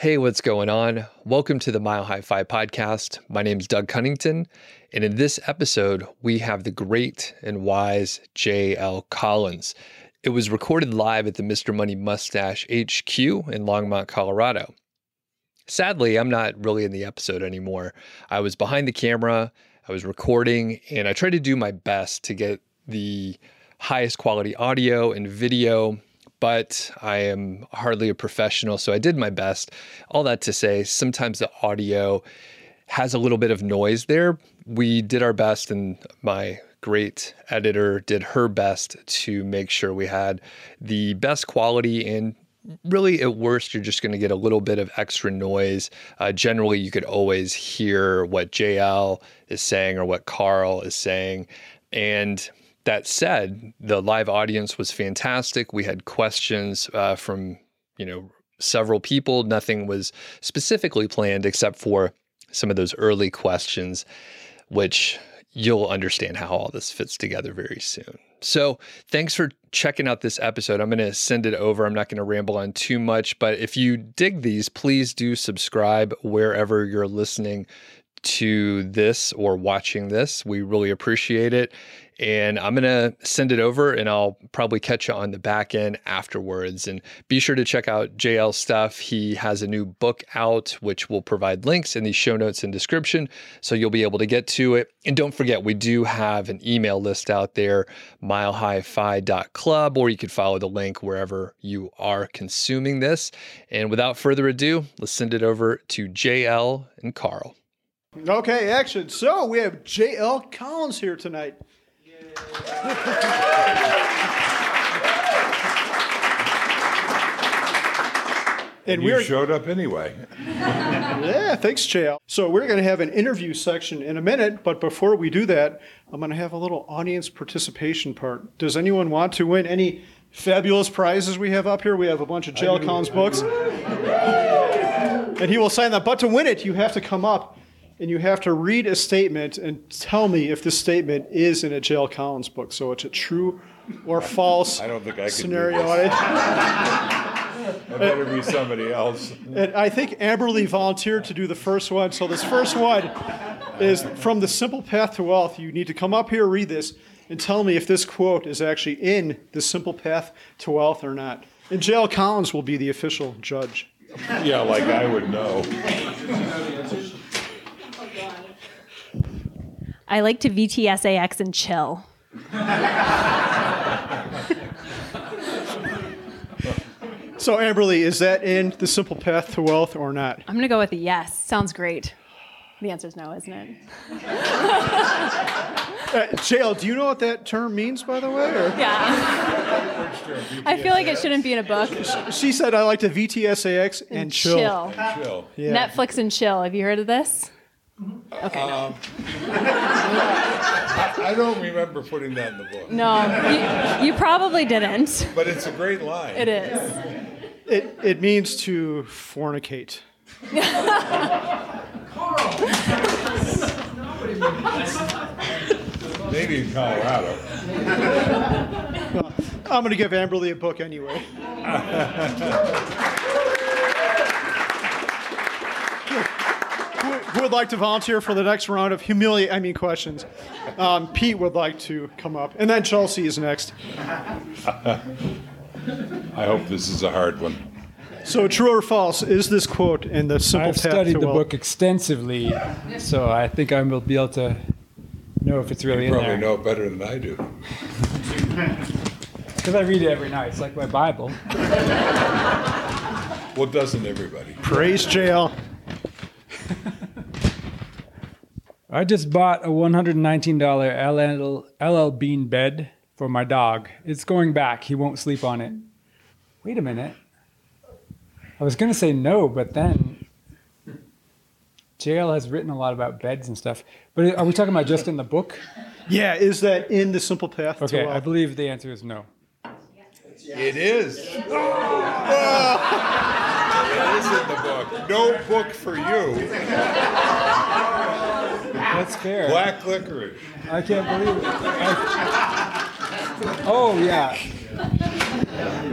Hey, what's going on? Welcome to the Mile High Fi podcast. My name is Doug Cunnington, and in this episode, we have the great and wise J.L. Collins. It was recorded live at the Mr. Money Mustache HQ in Longmont, Colorado. Sadly, I'm not really in the episode anymore. I was behind the camera, I was recording, and I tried to do my best to get the highest quality audio and video but I am hardly a professional, so I did my best. All that to say, sometimes the audio has a little bit of noise there. We did our best, and my great editor did her best to make sure we had the best quality and really at worst you're just going to get a little bit of extra noise uh, generally you could always hear what jl is saying or what carl is saying and that said, the live audience was fantastic. We had questions uh, from you know several people. Nothing was specifically planned except for some of those early questions, which you'll understand how all this fits together very soon. So, thanks for checking out this episode. I'm going to send it over. I'm not going to ramble on too much, but if you dig these, please do subscribe wherever you're listening to this or watching this. We really appreciate it. And I'm going to send it over and I'll probably catch you on the back end afterwards. And be sure to check out JL stuff. He has a new book out, which will provide links in the show notes and description. So you'll be able to get to it. And don't forget, we do have an email list out there, milehighfi.club, or you could follow the link wherever you are consuming this. And without further ado, let's send it over to JL and Carl. Okay, action. So we have JL Collins here tonight. And we showed up anyway. yeah, thanks, JL. So we're going to have an interview section in a minute, but before we do that, I'm going to have a little audience participation part. Does anyone want to win any fabulous prizes we have up here? We have a bunch of JL Collins books. and he will sign that. But to win it, you have to come up and you have to read a statement and tell me if this statement is in a JL Collins book. So it's a true or false I don't think I can scenario do on it. I better be somebody else. And I think Amberly volunteered to do the first one. So this first one is from The Simple Path to Wealth. You need to come up here, read this, and tell me if this quote is actually in The Simple Path to Wealth or not. And JL Collins will be the official judge. Yeah, like I would know. I like to VTSAX and chill. So, Amberly, is that in the simple path to wealth or not? I'm going to go with a yes. Sounds great. The answer is no, isn't it? Uh, JL, do you know what that term means, by the way? Or? Yeah. I feel like it shouldn't be in a book. She said, I like to VTSAX and, And chill. chill. Chill. Yeah. Netflix and chill. Have you heard of this? Okay. Um, I, I don't remember putting that in the book, no, you, you probably didn't. but it's a great line. It is. It, it means to fornicate. Maybe in Colorado. I'm going to give Amberly a book anyway. who, who would like to volunteer for the next round of humiliate, I mean, questions? Um, Pete would like to come up. And then Chelsea is next. I hope this is a hard one. So, true or false, is this quote in the simple I've studied to the wealth? book extensively, so I think I will be able to know if it's really You in probably there. know better than I do. Because I read it every night. It's like my Bible. Well, doesn't everybody? Praise JL. I just bought a $119 LL, LL Bean bed for my dog. It's going back. He won't sleep on it. Wait a minute. I was going to say no, but then JL has written a lot about beds and stuff. But are we talking about just in the book? Yeah, is that in the simple path Okay, to I believe the answer is no. It is. it is in the book. No book for you. That's fair. Black licorice. I can't believe it. I- Oh, yeah.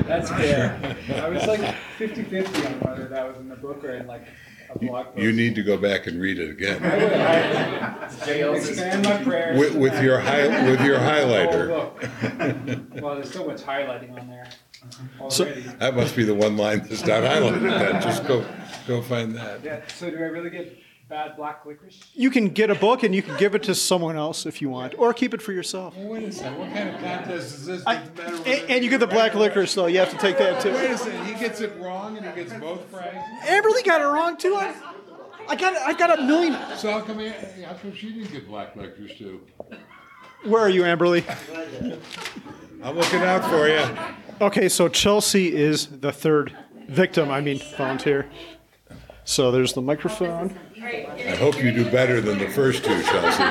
That's fair. I was like 50 50 on whether that was in the book or in like a blog post. You need to go back and read it again I will. I expand my prayers. with, with your hi, with your highlighter. Well, there's so much highlighting on there already. That must be the one line that's not highlighted. Then just go go find that. yeah. So do I really get bad black licorice? You can get a book and you can give it to someone else if you want, or keep it for yourself. Wait a second. What kind of contest is this? I, and, and you get the black licorice, though. You have to take that too. Wait too. a second. He gets it wrong and he gets both prizes. Amberly got it wrong too. I, I got I got a million. So how come, how come she didn't get black lectures too? Where are you, Amberly? I'm looking out for you. Okay, so Chelsea is the third victim. I mean, volunteer. So there's the microphone. I hope you do better than the first two, Chelsea.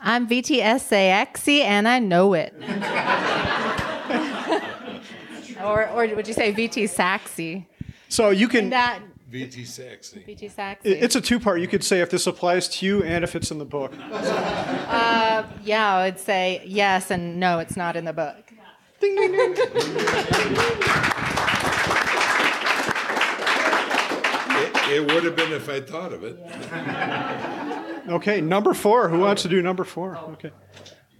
I'm VTSAXy and I know it. or, or would you say VT Saxy? So you can. That VT sexy. VT Saxy. It's a two-part. You could say if this applies to you and if it's in the book. Uh, yeah, I would say yes and no, it's not in the book. Ding ding ding. It, it would have been if I thought of it. Okay, number four. Who wants to do number four? Okay,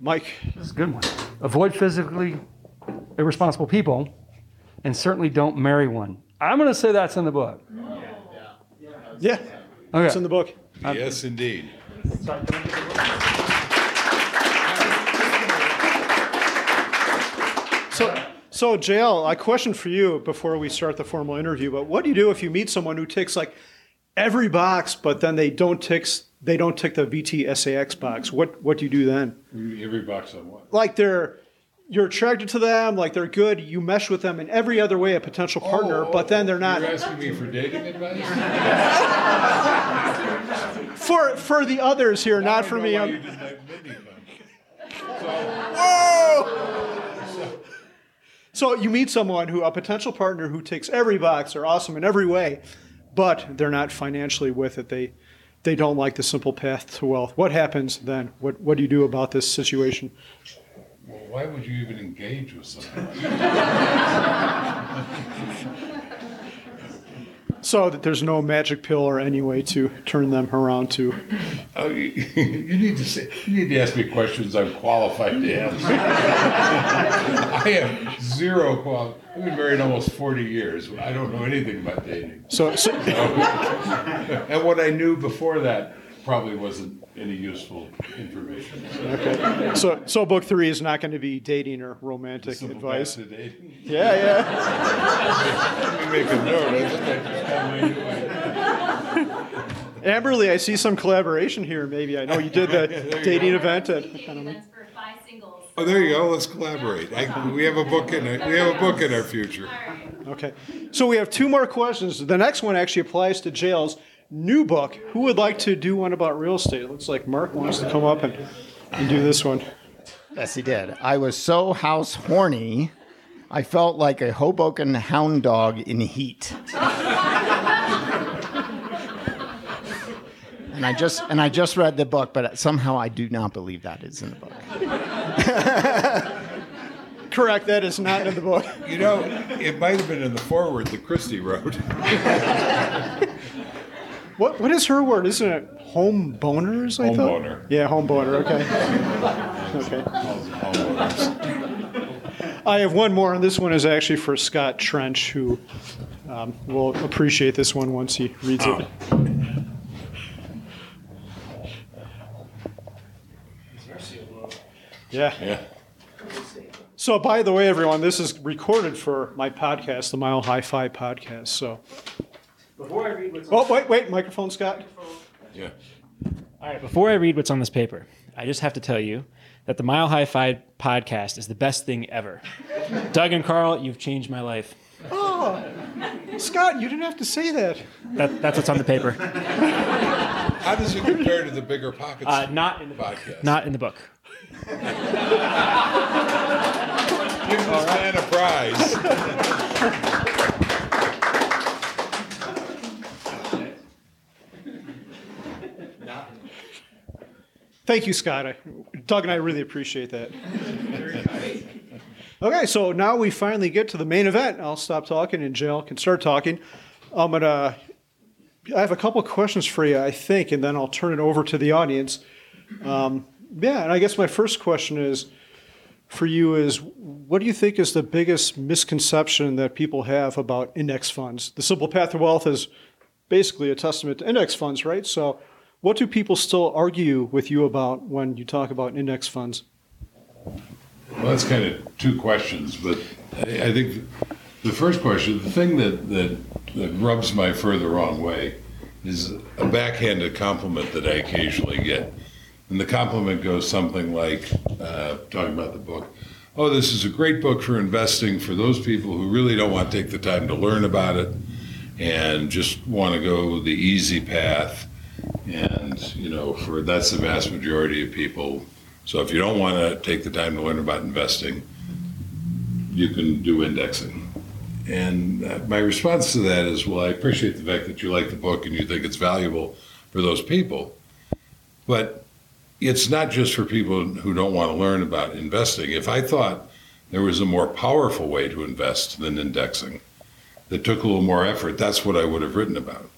Mike. This is a good one. Avoid physically irresponsible people, and certainly don't marry one. I'm going to say that's in the book. Yeah, Okay. it's in the book. Uh, yes, indeed. So, so JL, a question for you before we start the formal interview. But what do you do if you meet someone who ticks like every box, but then they don't tick they don't tick the VTSAX box? What what do you do then? Every box on what? Like they're you're attracted to them, like they're good. You mesh with them in every other way, a potential partner, oh, but then they're not. You're asking me for dating advice? For for the others here, not for me. I don't know I'm- why you didn't like Mindy then. So you meet someone who, a potential partner who ticks every box, they're awesome in every way, but they're not financially with it. They they don't like the simple path to wealth. What happens then? What what do you do about this situation? Well, why would you even engage with someone? So that there's no magic pill or any way to turn them around to. Oh, you, you need to say, you need to ask me questions I'm qualified to answer. I have zero qual. I've been married almost 40 years. I don't know anything about dating. So, so And what I knew before that probably wasn't any useful information. So, okay. So so book three is not going to be dating or romantic simple advice. path to dating. Yeah, yeah. Let me make a note. I think I just got my new idea. Amberly, I see some collaboration here. Maybe I know you did the dating event at. I don't. That's for five singles. Oh, there you go. Let's collaborate. I, we have a book in it. We have a book in our future. Okay. So we have two more questions. The next one actually applies to JL's new book. Who would like to do one about real estate? It looks like Mark wants to come up and, and do this one. Yes, he did. I was so house horny, I felt like a Hoboken hound dog in heat. and I just and I just read the book, but somehow I do not believe that is in the book. Correct. That is not in the book. You know, it might have been in the foreword that Christie wrote. What What is her word? Isn't it home boners? I Home thought. boner. Yeah, home boner. Okay. Okay. I have one more, and this one is actually for Scott Trench, who um, will appreciate this one once he reads it. Yeah. Yeah. So, by the way, everyone, this is recorded for my podcast, the Mile High Fi podcast. So, Before I read what's oh, wait, wait, microphone, Scott. Yeah. All right, before I read what's on this paper, I just have to tell you that the Mile High Fi podcast is the best thing ever. Doug and Carl, you've changed my life. Oh, Scott, you didn't have to say that. That, that's what's on the paper. How does it compare to the BiggerPockets Uh, not in the podcast? Not in the book. Give this man a prize. Thank you, Scott. I, Doug and I really appreciate that. okay, so now we finally get to the main event. I'll stop talking and JL can start talking. I'm gonna. I have a couple questions for you, I think, and then I'll turn it over to the audience. Um, yeah, and I guess my first question is for you is what do you think is the biggest misconception that people have about index funds? The simple path to wealth is basically a testament to index funds, right? So, what do people still argue with you about when you talk about index funds? Well, that's kind of two questions, but I, I think the first question, the thing that, that, that rubs my fur the wrong way, is a backhanded compliment that I occasionally get. And the compliment goes something like, uh, talking about the book, oh, this is a great book for investing for those people who really don't want to take the time to learn about it and just want to go the easy path. And, you know, for that's the vast majority of people. So if you don't want to take the time to learn about investing, you can do indexing. And uh, my response to that is, well, I appreciate the fact that you like the book and you think it's valuable for those people. But it's not just for people who don't want to learn about investing. If I thought there was a more powerful way to invest than indexing that took a little more effort, that's what I would have written about.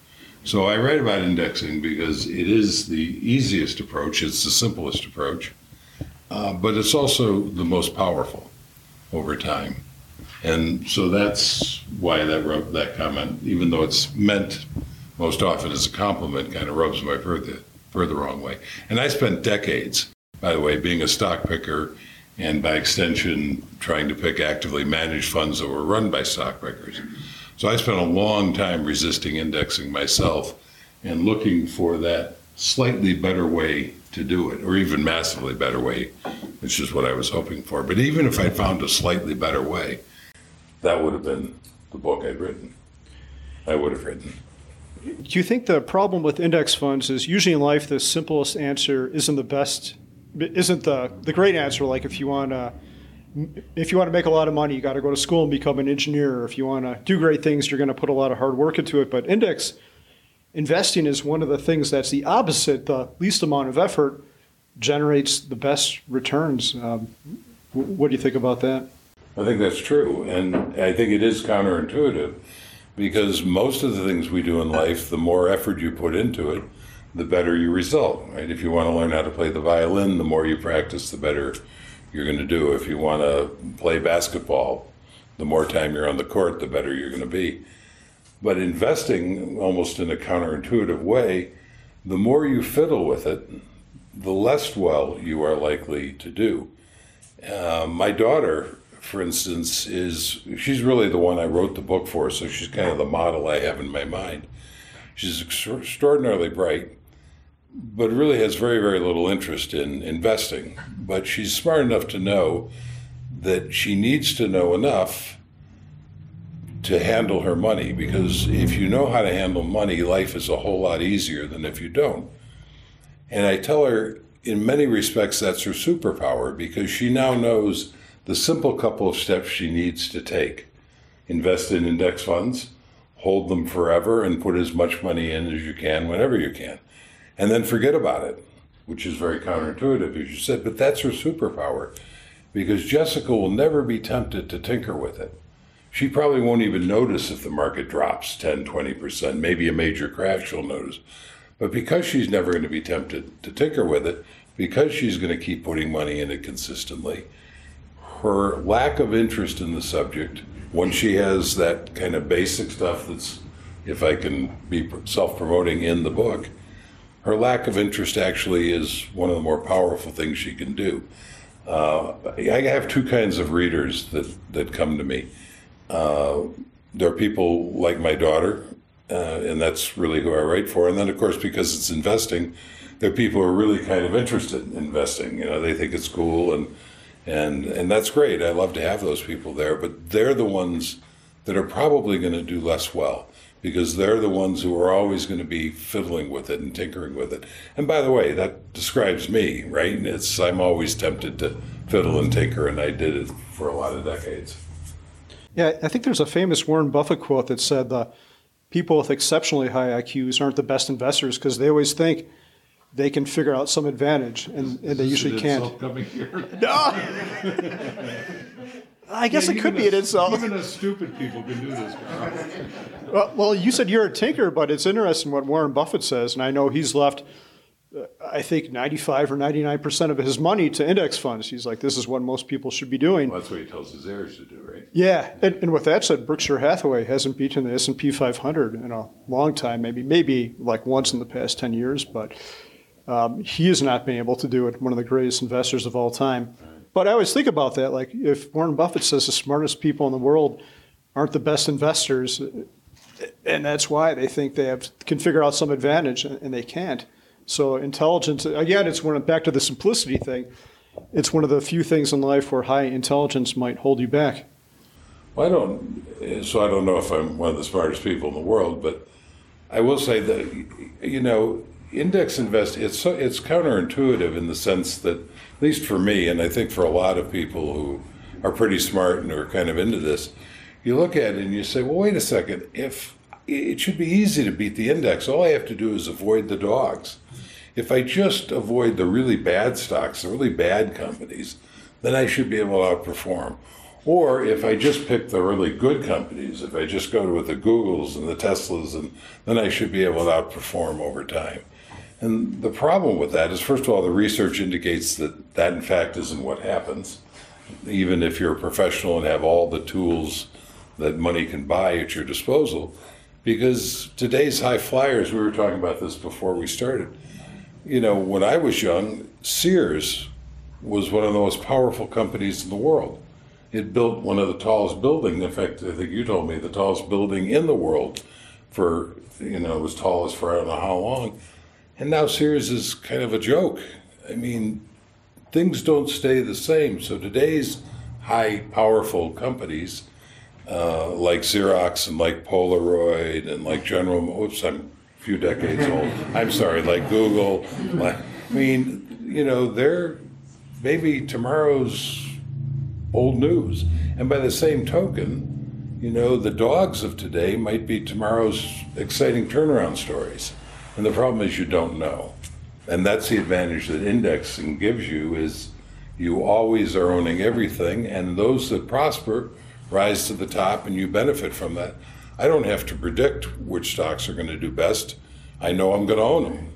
So I write about indexing because it is the easiest approach, it's the simplest approach, uh, but it's also the most powerful over time. And so that's why that that comment, even though it's meant most often as a compliment, kind of rubs my fur the, fur the wrong way. And I spent decades, by the way, being a stock picker and by extension trying to pick actively managed funds that were run by stock pickers. So I spent a long time resisting indexing myself and looking for that slightly better way to do it, or even massively better way, which is what I was hoping for. But even if I found a slightly better way, that would have been the book I'd written. I would have written. Do you think the problem with index funds is usually in life the simplest answer isn't the best, isn't the the great answer? Like if you want to, if you want to make a lot of money, you got to go to school and become an engineer. If you want to do great things, you're going to put a lot of hard work into it. But index investing is one of the things that's the opposite. The least amount of effort generates the best returns. Um, what do you think about that? I think that's true. And I think it is counterintuitive because most of the things we do in life, the more effort you put into it, the better your result, right? If you want to learn how to play the violin, the more you practice, the better you're going to do. If you want to play basketball, the more time you're on the court, the better you're going to be. But investing, almost in a counterintuitive way, the more you fiddle with it, the less well you are likely to do. Uh, my daughter for instance, is she's really the one I wrote the book for, so she's kind of the model I have in my mind. She's extraordinarily bright, but really has very, very little interest in investing. But she's smart enough to know that she needs to know enough to handle her money because if you know how to handle money, life is a whole lot easier than if you don't. And I tell her, in many respects, that's her superpower because she now knows the simple couple of steps she needs to take invest in index funds, hold them forever, and put as much money in as you can whenever you can. And then forget about it, which is very counterintuitive, as you said, but that's her superpower because Jessica will never be tempted to tinker with it. She probably won't even notice if the market drops 10, 20%, maybe a major crash she'll notice. But because she's never going to be tempted to tinker with it, because she's going to keep putting money in it consistently, her lack of interest in the subject when she has that kind of basic stuff that's, if I can be self promoting in the book, her lack of interest actually is one of the more powerful things she can do. Uh, I have two kinds of readers that, that come to me. Uh, there are people like my daughter, uh, and that's really who I write for. And then, of course, because it's investing, there are people who are really kind of interested in investing. You know, they think it's cool and and and that's great. I love to have those people there, but they're the ones that are probably going to do less well because they're the ones who are always going to be fiddling with it and tinkering with it. And by the way, that describes me, right? It's I'm always tempted to fiddle and tinker, and I did it for a lot of decades. Yeah, I think there's a famous Warren Buffett quote that said the people with exceptionally high IQs aren't the best investors because they always think they can figure out some advantage, and, and they usually Is it can't. insult coming here? I guess Yeah, it could even be an insult. Even us stupid people can do this, Well, well, you said you're a tinker, but it's interesting what Warren Buffett says, and I know he's left, uh, I think, 95 or 99 percent of his money to index funds. He's like, this is what most people should be doing. Well, that's what he tells his heirs to do, right? Yeah, and, and with that said, Berkshire Hathaway hasn't beaten the S and P 500 in a long time. Maybe maybe like once in the past 10 years, but um, he has not been able to do it. One of the greatest investors of all time. But I always think about that. Like if Warren Buffett says the smartest people in the world aren't the best investors, and that's why they think they have can figure out some advantage, and they can't. So intelligence again, it's one back to the simplicity thing. It's one of the few things in life where high intelligence might hold you back. Well, I don't, so I don't know if I'm one of the smartest people in the world, but I will say that, you know, index invest, it's, so, it's counterintuitive in the sense that, at least for me, and I think for a lot of people who are pretty smart and are kind of into this, you look at it and you say, well, wait a second, if it should be easy to beat the index, all I have to do is avoid the dogs. If I just avoid the really bad stocks, the really bad companies, then I should be able to outperform. Or if I just pick the really good companies, if I just go with the Googles and the Teslas, and then I should be able to outperform over time. And the problem with that is, first of all, the research indicates that that in fact isn't what happens. Even if you're a professional and have all the tools that money can buy at your disposal, because today's high flyers, we were talking about this before we started. You know, when I was young, Sears was one of the most powerful companies in the world. It built one of the tallest buildings. In fact, I think you told me the tallest building in the world for, you know, it was tallest for I don't know how long. And now Sears is kind of a joke. I mean, things don't stay the same. So today's high, powerful companies uh, like Xerox and like Polaroid and like General, oops, I'm a few decades old. I'm sorry, like Google. Like, I mean, you know, they're maybe tomorrow's old news. And by the same token, you know, the dogs of today might be tomorrow's exciting turnaround stories. And the problem is you don't know. And that's the advantage that indexing gives you is you always are owning everything and those that prosper rise to the top and you benefit from that. I don't have to predict which stocks are going to do best. I know I'm going to own them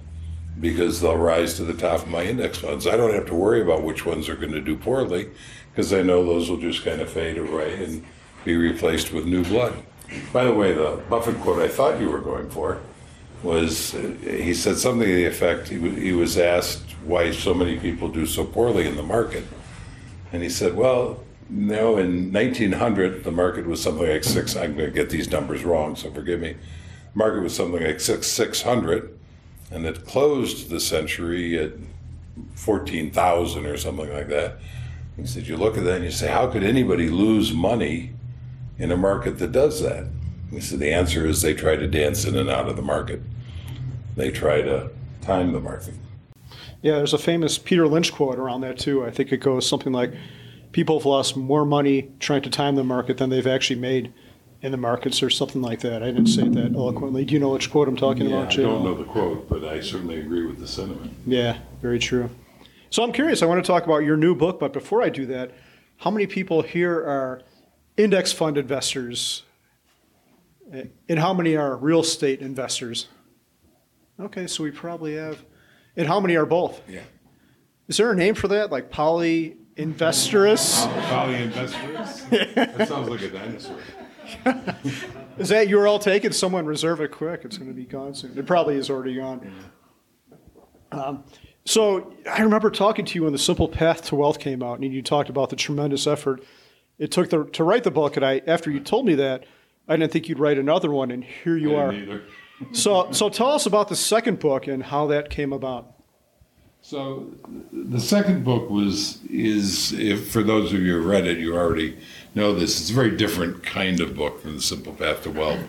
because they'll rise to the top of my index funds. I don't have to worry about which ones are going to do poorly because I know those will just kind of fade away and be replaced with new blood. By the way, the Buffett quote I thought you were going for was he said something to the effect he, he was asked why so many people do so poorly in the market. And he said, well, no, in 1900, the market was something like six, I'm going to get these numbers wrong, so forgive me. Market was something like six, 600, and it closed the century at 14,000 or something like that. He said, you look at that and you say, how could anybody lose money in a market that does that? He said, the answer is they try to dance in and out of the market. They try to time the market. Yeah, there's a famous Peter Lynch quote around that too. I think it goes something like, "People have lost more money trying to time the market than they've actually made in the markets," or something like that. I didn't say it that eloquently. Do you know which quote I'm talking Yeah, about? I don't know the quote, but I certainly agree with the sentiment. Yeah, very true. So I'm curious. I want to talk about your new book, but before I do that, how many people here are index fund investors, and how many are real estate investors? Okay, so we probably have. And how many are both? Yeah. Is there a name for that, like poly investorous? Poly investors? That sounds like a dinosaur. Is that URL taken? Someone reserve it quick. It's going to be gone soon. It probably is already gone. Um, so I remember talking to you when The Simple Path to Wealth came out, and you talked about the tremendous effort it took the, to write the book. And I, after you told me that, I didn't think you'd write another one, and here you are. So, so tell us about the second book and how that came about. So the second book was is if for those of you who read it, you already know this. It's a very different kind of book than The Simple Path to Wealth.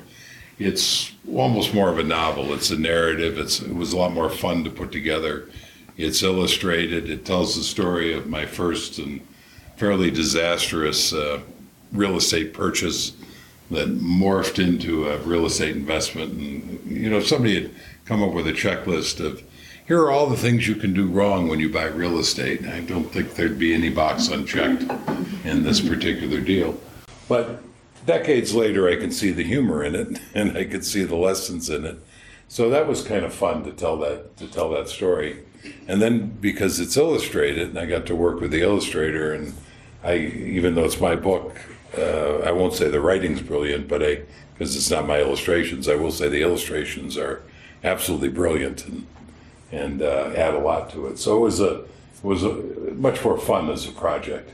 It's almost more of a novel. It's a narrative. It's it was a lot more fun to put together. It's illustrated. It tells the story of my first and fairly disastrous uh, real estate purchase that morphed into a real estate investment. And you know, somebody had come up with a checklist of here are all the things you can do wrong when you buy real estate. I don't think there'd be any box unchecked in this particular deal. But decades later, I can see the humor in it, and I could see the lessons in it. So that was kind of fun to tell that to tell that story. And then because it's illustrated, and I got to work with the illustrator, and I even though it's my book, uh, I won't say the writing's brilliant, but I because it's not my illustrations, I will say the illustrations are absolutely brilliant and and uh, add a lot to it. So it was a it was a, much more fun as a project,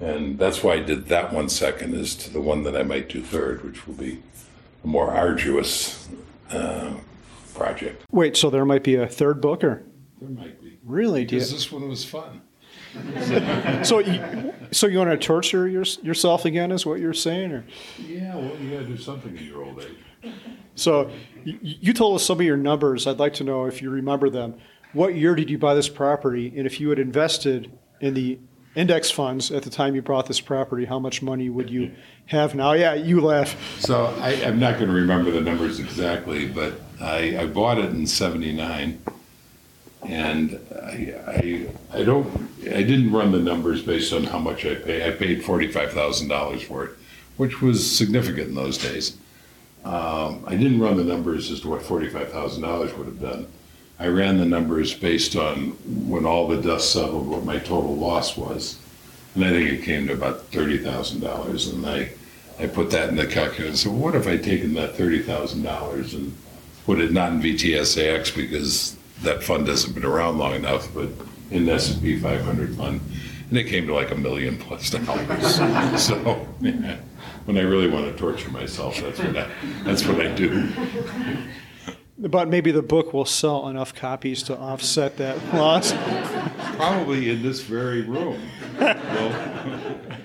and that's why I did that one second is to the one that I might do third, which will be a more arduous uh, project. Wait, so there might be a third book, or There might be really? Do you, because this one was fun. So, you, so you want to torture your, yourself again? Is what you're saying, or Yeah, well, you got to do something in your old age. so? You, you told us some of your numbers. I'd like to know if you remember them. What year did you buy this property, and if you had invested in the index funds at the time you bought this property, how much money would you have now? Yeah, you laugh. So I, I'm not going to remember the numbers exactly, but I, I bought it in '79, and I, I I don't I didn't run the numbers based on how much I paid. I paid forty-five thousand dollars for it, which was significant in those days. Um, I didn't run the numbers as to what forty-five thousand dollars would have done. I ran the numbers based on when all the dust settled, what my total loss was, and I think it came to about thirty thousand dollars. And I I put that in the calculator and said, what if I taken that thirty thousand dollars and put it not in VTSAX because that fund hasn't been around long enough, but in the S&P 500 fund, and it came to like a million plus dollars. so yeah, when I really want to torture myself, that's what I, that's what I do. But maybe the book will sell enough copies to offset that loss. Probably in this very room. Well,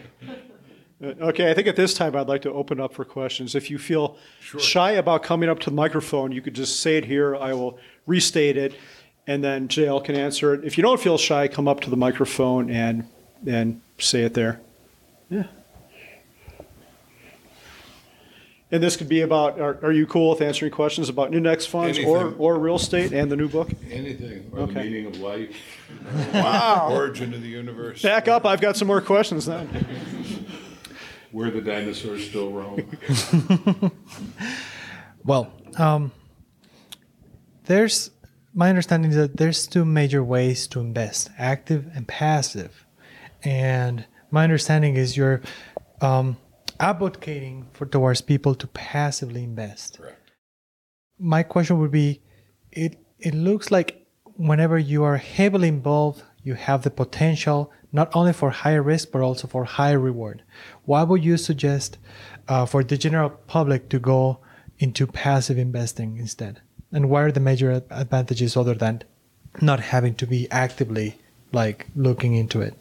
Okay, I think at this time I'd like to open up for questions. If you feel shy about coming up to the microphone, you could just say it here. I will restate it, and then JL can answer it. If you don't feel shy, come up to the microphone and and say it there. Yeah. And this could be about, are, are you cool with answering questions about index funds or, Anything. or real estate and the new book? anything, or Okay. the meaning of life, wow. origin of the universe, Back up, I've got some more questions then. where the dinosaurs still roam. Well, um, there's my understanding is that there's two major ways to invest: active and passive. And my understanding is you're um, advocating for towards people to passively invest. Correct. My question would be: it it looks like whenever you are heavily involved, you have the potential not only for higher risk but also for higher reward. Why would you suggest uh, for the general public to go into passive investing instead? And what are the major advantages other than not having to be actively like looking into it?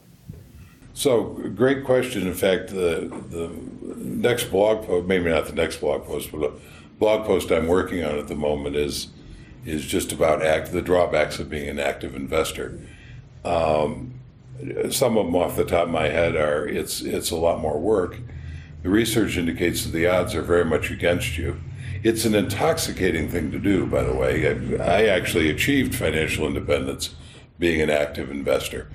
So, great question. In fact, the the next blog post, maybe not the next blog post, but a blog post I'm working on at the moment is is just about act the drawbacks of being an active investor. Um, some of them off the top of my head are it's it's a lot more work. The research indicates that the odds are very much against you. It's an intoxicating thing to do, by the way. I, I actually achieved financial independence being an active investor.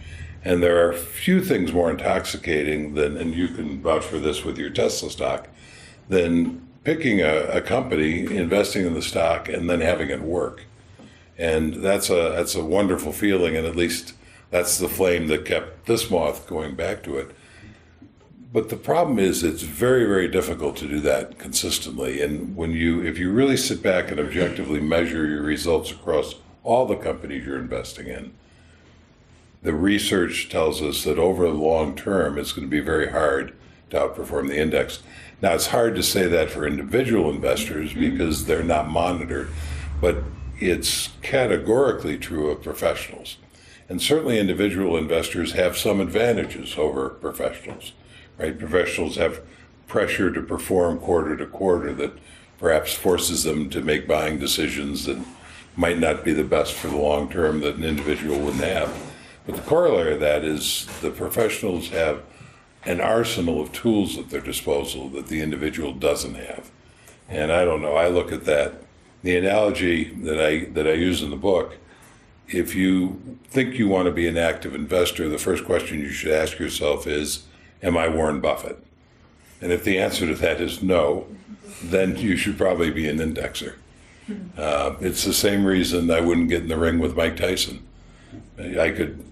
And there are few things more intoxicating than, and you can vouch for this with your Tesla stock, than picking a, a company, investing in the stock, and then having it work. And that's a that's a wonderful feeling, and at least that's the flame that kept this moth going back to it. But the problem is, it's very, very difficult to do that consistently. And when you, if you really sit back and objectively measure your results across all the companies you're investing in, the research tells us that over the long term, it's going to be very hard to outperform the index. Now, it's hard to say that for individual investors mm-hmm. because they're not monitored, but it's categorically true of professionals. And certainly, individual investors have some advantages over professionals, right? Professionals have pressure to perform quarter to quarter that perhaps forces them to make buying decisions that might not be the best for the long term that an individual wouldn't have. But the corollary of that is the professionals have an arsenal of tools at their disposal that the individual doesn't have. And I don't know, I look at that. The analogy that I that I use in the book if you think you want to be an active investor, the first question you should ask yourself is, Am I Warren Buffett? And if the answer to that is no, then you should probably be an indexer. Uh, it's the same reason I wouldn't get in the ring with Mike Tyson. I could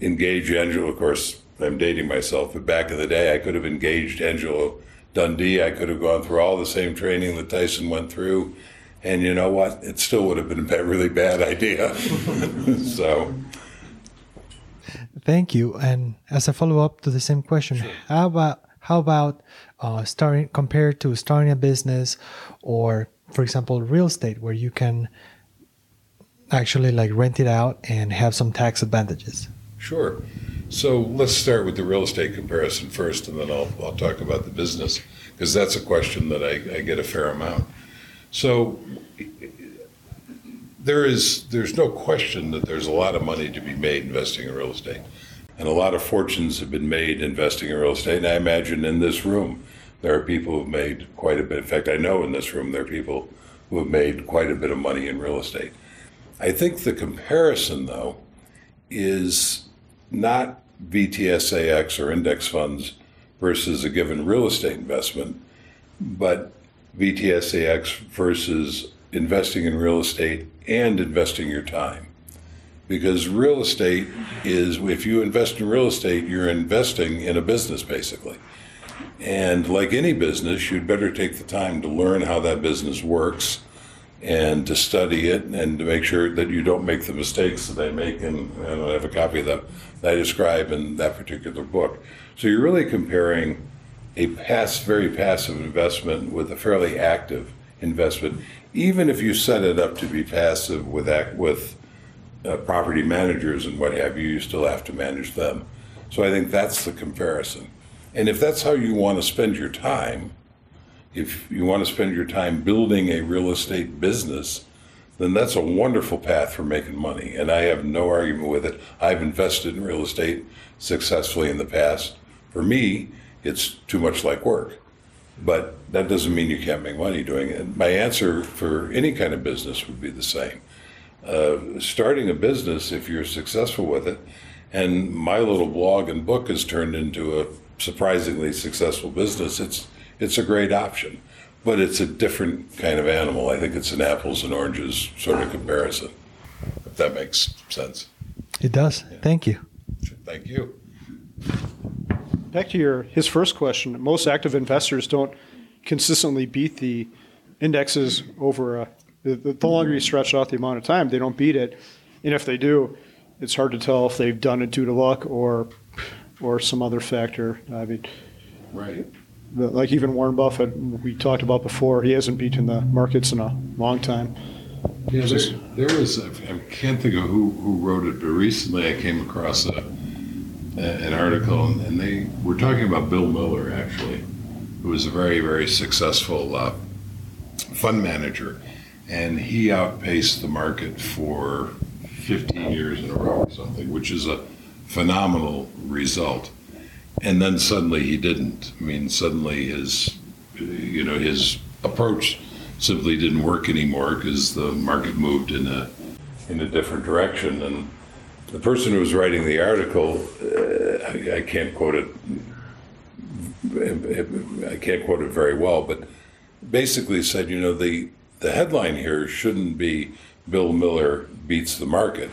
engage Angelo, of course, I'm dating myself, but back in the day, I could have engaged Angelo Dundee. I could have gone through all the same training that Tyson went through. And you know what? It still would have been a really bad idea. so. Thank you. And as a follow up to the same question, sure. how about how about uh, starting compared to starting a business or, for example, real estate, where you can actually like rent it out and have some tax advantages? Sure. So let's start with the real estate comparison first, and then I'll, I'll talk about the business, because that's a question that I, I get a fair amount. So there is there's no question that there's a lot of money to be made investing in real estate. And a lot of fortunes have been made investing in real estate. And I imagine in this room there are people who've made quite a bit. In fact, I know in this room there are people who have made quite a bit of money in real estate. I think the comparison though is not VTSAX or index funds versus a given real estate investment, but VTSAX versus investing in real estate and investing your time. Because real estate is, if you invest in real estate, you're investing in a business basically. And like any business, you'd better take the time to learn how that business works and to study it and to make sure that you don't make the mistakes that I make. And I have a copy of that, that I describe in that particular book. So you're really comparing a past, very passive investment with a fairly active investment, even if you set it up to be passive with with uh, property managers and what have you, you still have to manage them. So I think that's the comparison. And if that's how you want to spend your time, if you want to spend your time building a real estate business, then that's a wonderful path for making money. And I have no argument with it. I've invested in real estate successfully in the past. For me, it's too much like work. But that doesn't mean you can't make money doing it. My answer for any kind of business would be the same. Uh, starting a business, if you're successful with it, and my little blog and book has turned into a surprisingly successful business, it's it's a great option. But it's a different kind of animal. I think it's an apples and oranges sort of comparison, if that makes sense. It does. Yeah. Thank you. Thank you back to your his first question, most active investors don't consistently beat the indexes over uh, a, the, the longer you stretch out the amount of time, they don't beat it. And if they do, it's hard to tell if they've done it due to luck or or some other factor. I mean, right. Like even Warren Buffett, we talked about before, he hasn't beaten the markets in a long time. Yeah, there, there was, I can't think of who, who wrote it, but recently I came across a, an article, and they were talking about Bill Miller, actually, who was a very, very successful uh, fund manager. And he outpaced the market for 15 years in a row or something, which is a phenomenal result. And then suddenly he didn't. I mean, suddenly his, you know, his approach simply didn't work anymore because the market moved in a in a different direction. And the person who was writing the article, uh, I, I, can't quote it. I can't quote it very well, but basically said, you know, the the headline here shouldn't be Bill Miller beats the market.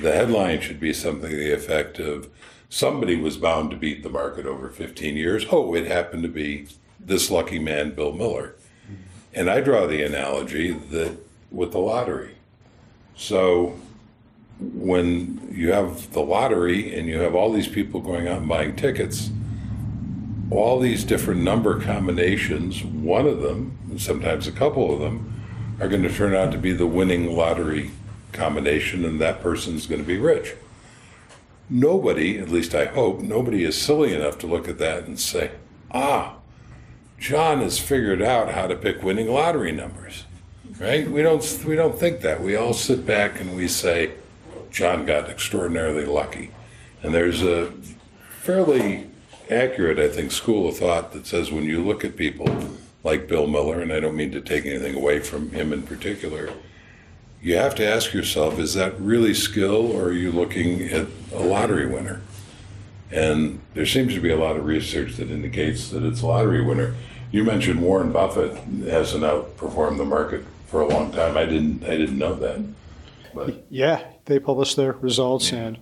The headline should be something to the effect of somebody was bound to beat the market over 15 years. Oh, it happened to be this lucky man, Bill Miller. And I draw the analogy that with the lottery. So when you have the lottery and you have all these people going out and buying tickets, all these different number combinations, one of them, sometimes a couple of them, are going to turn out to be the winning lottery combination, and that person's going to be rich. Nobody, at least I hope, nobody is silly enough to look at that and say, ah, John has figured out how to pick winning lottery numbers. Right? We don't we don't think that. We all sit back and we say, John got extraordinarily lucky. And there's a fairly accurate, I think, school of thought that says when you look at people like Bill Miller, and I don't mean to take anything away from him in particular, you have to ask yourself is that really skill or are you looking at a lottery winner? And there seems to be a lot of research that indicates that it's a lottery winner. You mentioned Warren Buffett hasn't outperformed the market for a long time. I didn't I didn't know that. But Yeah, they publish their results, and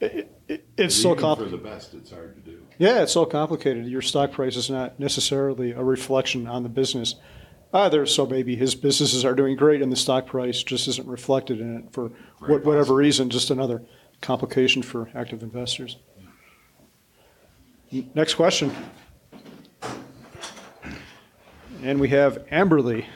it, it, it's so even for complicated. the best, it's hard to do. Yeah, it's so complicated. Your stock price is not necessarily a reflection on the business either. So maybe his businesses are doing great, and the stock price just isn't reflected in it for what, whatever reason. Just another complication for active investors. Next question. And we have Amberly.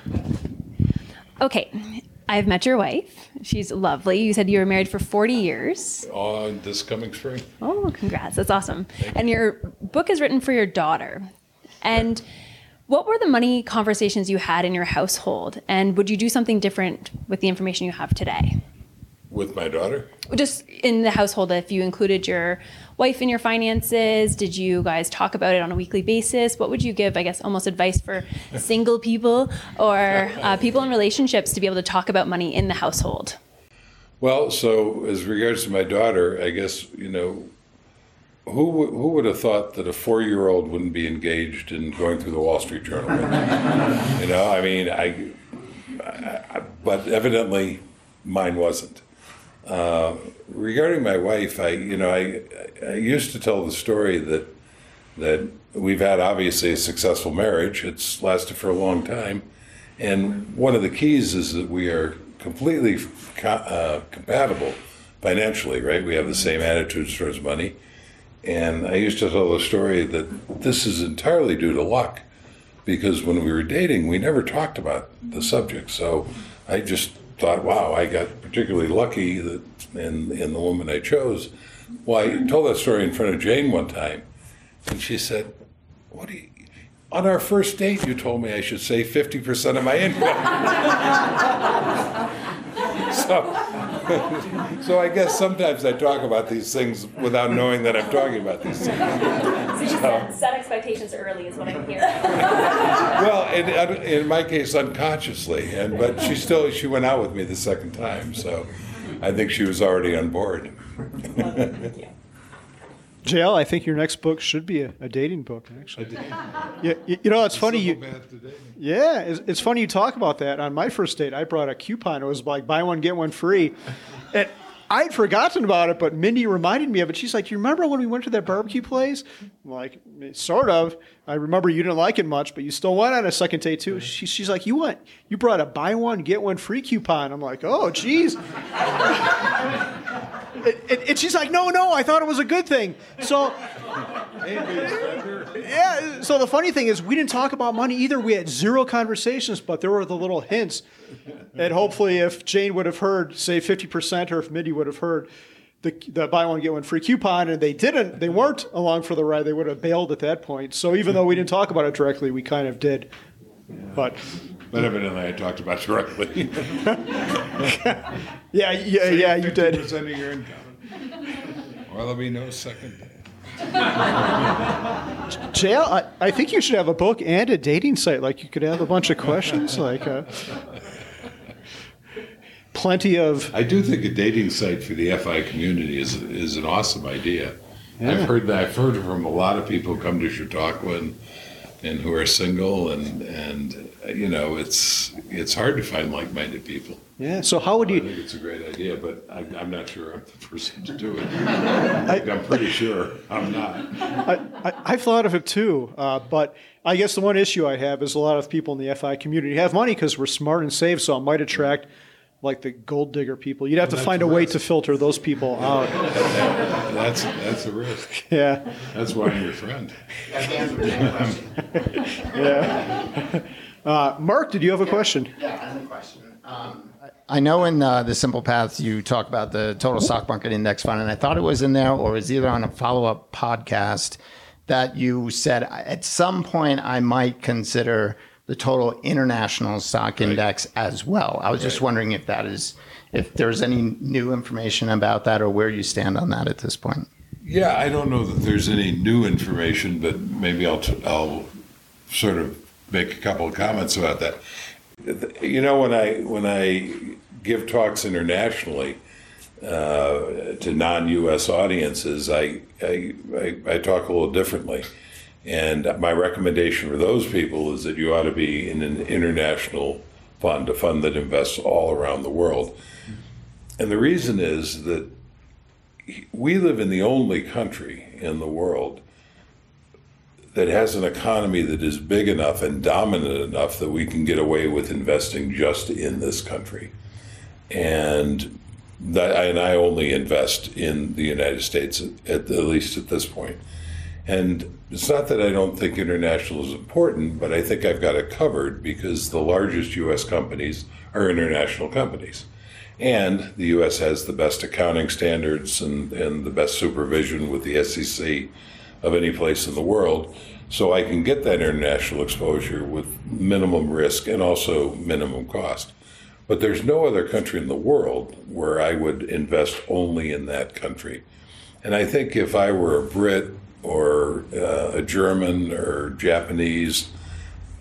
Okay. I've met your wife. She's lovely. You said you were married for 40 years. Oh, this coming spring. Oh, congrats. That's awesome. And your book is written for your daughter. And what were the money conversations you had in your household? And would you do something different with the information you have today? With my daughter? Just in the household, if you included your wife in your finances, did you guys talk about it on a weekly basis? What would you give, I guess, almost advice for single people or uh, people in relationships to be able to talk about money in the household? Well, so as regards to my daughter, I guess you know, who who would have thought that a four year old wouldn't be engaged in going through the Wall Street Journal? you know, I mean, I, I, I but evidently mine wasn't. Uh, regarding my wife, I you know I I used to tell the story that that we've had obviously a successful marriage. It's lasted for a long time, and one of the keys is that we are completely co- uh, compatible financially. Right, we have the same attitudes towards money, and I used to tell the story that this is entirely due to luck, because when we were dating, we never talked about the subject. So I just thought, wow, I got particularly lucky that in in the woman I chose. Well, I told that story in front of Jane one time, and she said, "What do you?" On our first date, you told me I should save fifty percent of my income. so, so I guess sometimes I talk about these things without knowing that I'm talking about these things. So you set, set expectations early, is what I'm hearing. Well, in, in my case, unconsciously, and but she still she went out with me the second time, so I think she was already on board. JL, I think your next book should be a, a dating book, actually. Yeah, you, you know, it's funny. You, yeah, it's, it's funny you talk about that. On my first date, I brought a coupon. It was like buy one get one free, and I'd forgotten about it. But Mindy reminded me of it. She's like, "You remember when we went to that barbecue place?" I'm like, sort of. I remember you didn't like it much, but you still went on a second date too. She, she's like, "You went, you brought a buy one get one free coupon." I'm like, "Oh, geez." And, she's like, no, no, I thought it was a good thing. So, yeah. So the funny thing is, we didn't talk about money either. We had zero conversations, but there were the little hints. And hopefully, if Jane would have heard, say, 50%, or if Mindy would have heard the, the buy one, get one free coupon, and they didn't, they weren't along for the ride, they would have bailed at that point. So even though we didn't talk about it directly, we kind of did. But But evidently, I talked about directly. yeah, yeah, yeah, you did. Percent of your income. Or there'll be no second. JL, I, I think you should have a book and a dating site. Like you could have a bunch of questions, like uh, plenty of. I do think a dating site for the FI community is is an awesome idea. I've heard that. I've heard from a lot of people who come to Chautauqua and, and who are single, and and you know, it's it's hard to find like-minded people. Yeah. So how would you I think it's a great idea, but I, I'm not sure I'm the person to do it. I'm pretty sure I'm not. I, I, I've thought of it too, uh, but I guess the one issue I have is a lot of people in the FI community have money because we're smart and save, so it might attract like the gold digger people. You'd have to find a a way to filter those people out. That's that's a risk. Yeah. That's why I'm your friend. Yeah. Uh, Mark, did you have a question? Yeah, I have a question. Um, I know in uh, the Simple Paths you talk about the total stock market index fund, and I thought it was in there, or it was either on a follow up podcast that you said at some point I might consider the total international stock index as well. I was just wondering if that is if there's any new information about that or where you stand on that at this point. Yeah, I don't know that there's any new information, but maybe I'll, t- I'll sort of make a couple of comments about that. You know, when I when I give talks internationally uh, to non-U.S. audiences, I, I, I, I talk a little differently. And my recommendation for those people is that you ought to be in an international fund, a fund that invests all around the world. And the reason is that we live in the only country in the world that has an economy that is big enough and dominant enough that we can get away with investing just in this country. And that, and I only invest in the United States at, at least at this point. And it's not that I don't think international is important, but I think I've got it covered because the largest U.S. companies are international companies. And the U.S. has the best accounting standards and, and the best supervision with the SEC of any place in the world. So I can get that international exposure with minimum risk and also minimum cost. But there's no other country in the world where I would invest only in that country. And I think if I were a Brit or uh, a German or Japanese,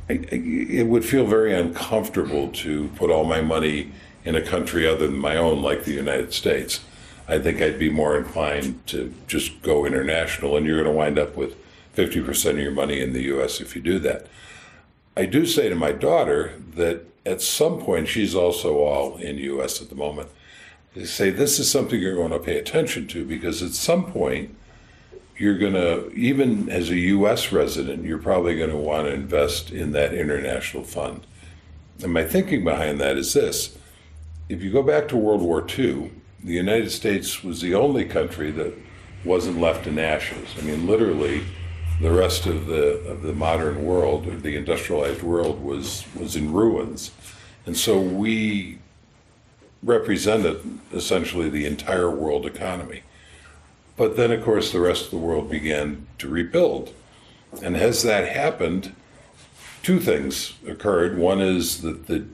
I, it would feel very uncomfortable to put all my money in a country other than my own, like the United States. I think I'd be more inclined to just go international, and you're going to wind up with 50% of your money in the US if you do that. I do say to my daughter that at some point, she's also all in US at the moment. They say this is something you're going to pay attention to because at some point, you're going to, even as a US resident, you're probably going to want to invest in that international fund. And my thinking behind that is this if you go back to World War II, the United States was the only country that wasn't left in ashes. I mean, literally, the rest of the of the modern world, or the industrialized world, was was in ruins, and so we represented essentially the entire world economy. But then, of course, the rest of the world began to rebuild, and as that happened, two things occurred. One is that the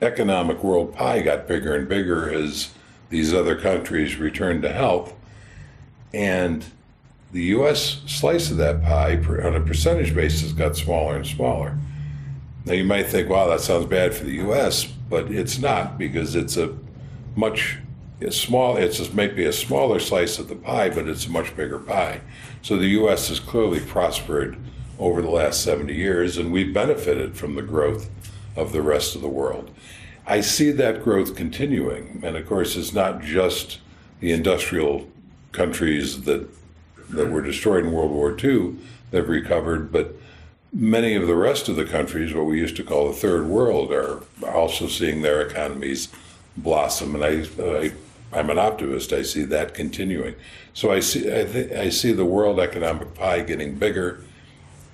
economic world pie got bigger and bigger as these other countries returned to health, and the U.S. slice of that pie on a percentage basis got smaller and smaller. Now you might think, wow, that sounds bad for the U.S., but it's not because it's a much a small. It's maybe a smaller slice of the pie, but it's a much bigger pie. So the U.S. has clearly prospered over the last 70 years, and we've benefited from the growth of the rest of the world. I see that growth continuing, and of course, it's not just the industrial countries that that were destroyed in World War II that have recovered, but many of the rest of the countries, what we used to call the third world, are also seeing their economies blossom. And I, I I'm an optimist. I see that continuing. So I see I, th- I see the world economic pie getting bigger.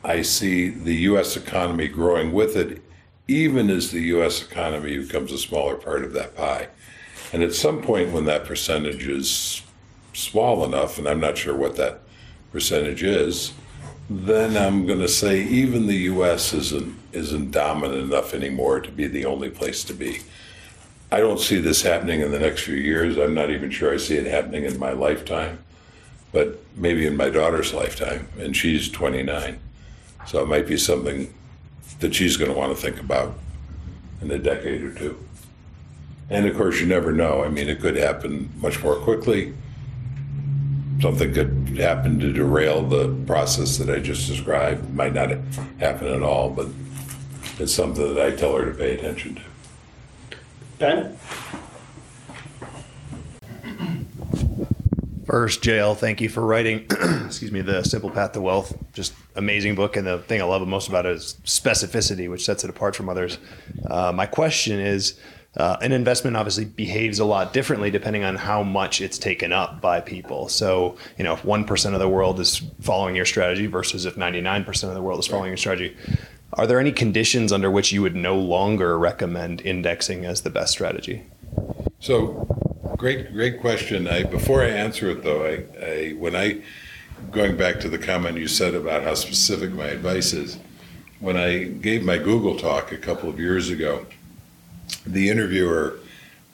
I see the U.S. economy growing with it, even as the U.S. economy becomes a smaller part of that pie. And at some point, when that percentage is small enough, and I'm not sure what that percentage is, then I'm going to say even the U.S. isn't isn't dominant enough anymore to be the only place to be. I don't see this happening in the next few years. I'm not even sure I see it happening in my lifetime, but maybe in my daughter's lifetime, and she's 29, so it might be something that she's going to want to think about in a decade or two. And of course, you never know. I mean, it could happen much more quickly something could happen to derail the process that I just described. Might not happen at all, but it's something that I tell her to pay attention to. Ben? First, JL, thank you for writing, excuse me, The Simple Path to Wealth. Just amazing book. And the thing I love most about it is specificity, which sets it apart from others. Uh, my question is uh, an investment obviously behaves a lot differently depending on how much it's taken up by people. So, you know, if 1% of the world is following your strategy versus if 99% of the world is following your strategy, are there any conditions under which you would no longer recommend indexing as the best strategy? So, great, great question. I, before I answer it, though, I, I, when I, going back to the comment you said about how specific my advice is, when I gave my Google talk a couple of years ago, the interviewer,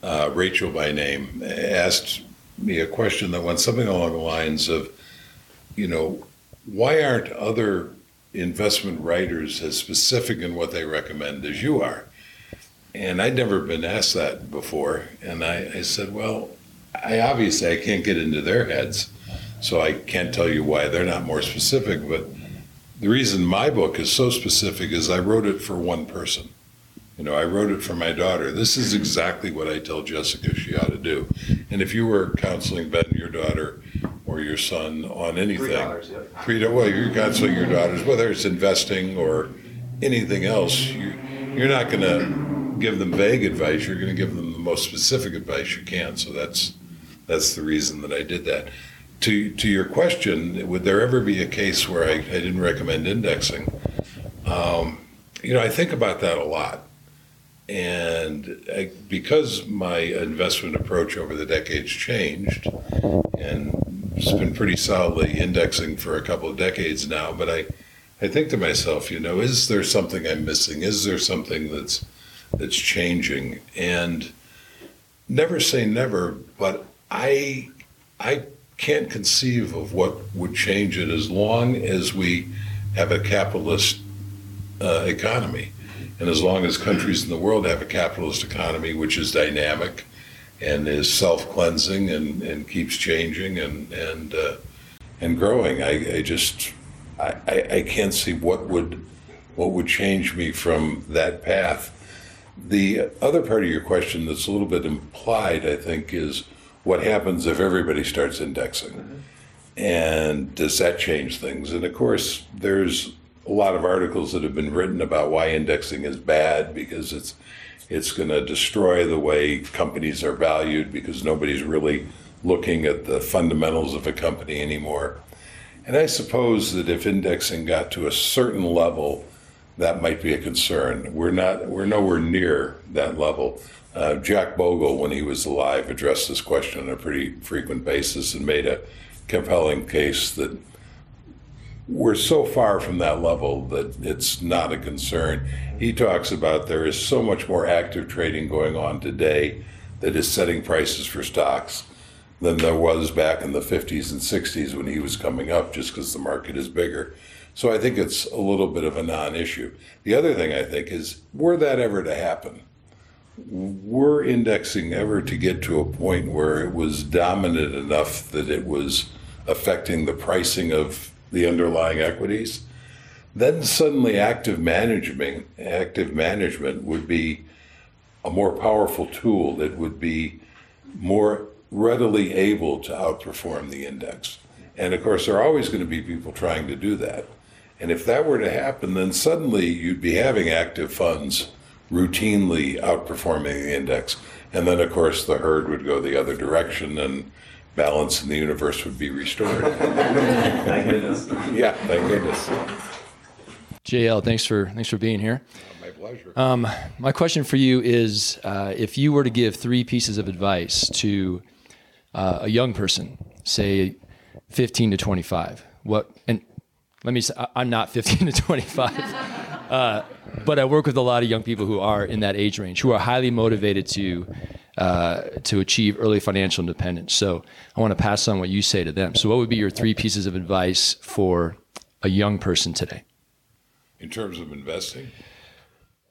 uh, Rachel by name, asked me a question that went something along the lines of, you know, why aren't other investment writers as specific in what they recommend as you are? And I'd never been asked that before. And I, I said, well, I obviously I can't get into their heads, so I can't tell you why they're not more specific. But the reason my book is so specific is I wrote it for one person. You know, I wrote it for my daughter. This is exactly what I tell Jessica she ought to do. And if you were counseling Ben, your daughter, or your son on anything, Three yeah. three, well, you're counseling your daughters, whether it's investing or anything else, you, you're not going to give them vague advice. You're going to give them the most specific advice you can. So that's that's the reason that I did that. To to your question, would there ever be a case where I, I didn't recommend indexing? Um, you know, I think about that a lot. And I, because my investment approach over the decades changed, and it's been pretty solidly indexing for a couple of decades now, but I, I think to myself, you know, is there something I'm missing? Is there something that's that's changing? And never say never, but I I can't conceive of what would change it as long as we have a capitalist uh, economy. And as long as countries in the world have a capitalist economy which is dynamic and is self-cleansing and, and keeps changing and and uh, and growing, I, I just I, I, I can't see what would what would change me from that path. The other part of your question that's a little bit implied, I think, is what happens if everybody starts indexing? And does that change things? And of course, there's a lot of articles that have been written about why indexing is bad because it's it's going to destroy the way companies are valued because nobody's really looking at the fundamentals of a company anymore. And I suppose that if indexing got to a certain level, that might be a concern. We're not we're nowhere near that level. Uh, Jack Bogle, when he was alive, addressed this question on a pretty frequent basis and made a compelling case that we're so far from that level that it's not a concern. He talks about there is so much more active trading going on today that is setting prices for stocks than there was back in the 50s and 60s when he was coming up, just because the market is bigger. So I think it's a little bit of a non issue. The other thing I think is, were that ever to happen, were indexing ever to get to a point where it was dominant enough that it was affecting the pricing of the underlying equities, then suddenly active management active management would be a more powerful tool that would be more readily able to outperform the index. And of course, there are always going to be people trying to do that. And if that were to happen, then suddenly you'd be having active funds routinely outperforming the index. And then, of course, the herd would go the other direction and balance in the universe would be restored. Thank goodness. Yeah, thank goodness. JL, thanks for thanks for being here. My pleasure. Um, my question for you is: uh, if you were to give three pieces of advice to uh, a young person, say 15 to 25, what? And let me say, I- I'm not 15 to 25, uh, but I work with a lot of young people who are in that age range, who are highly motivated to uh, to achieve early financial independence. So I want to pass on what you say to them. So, what would be your three pieces of advice for a young person today? In terms of investing,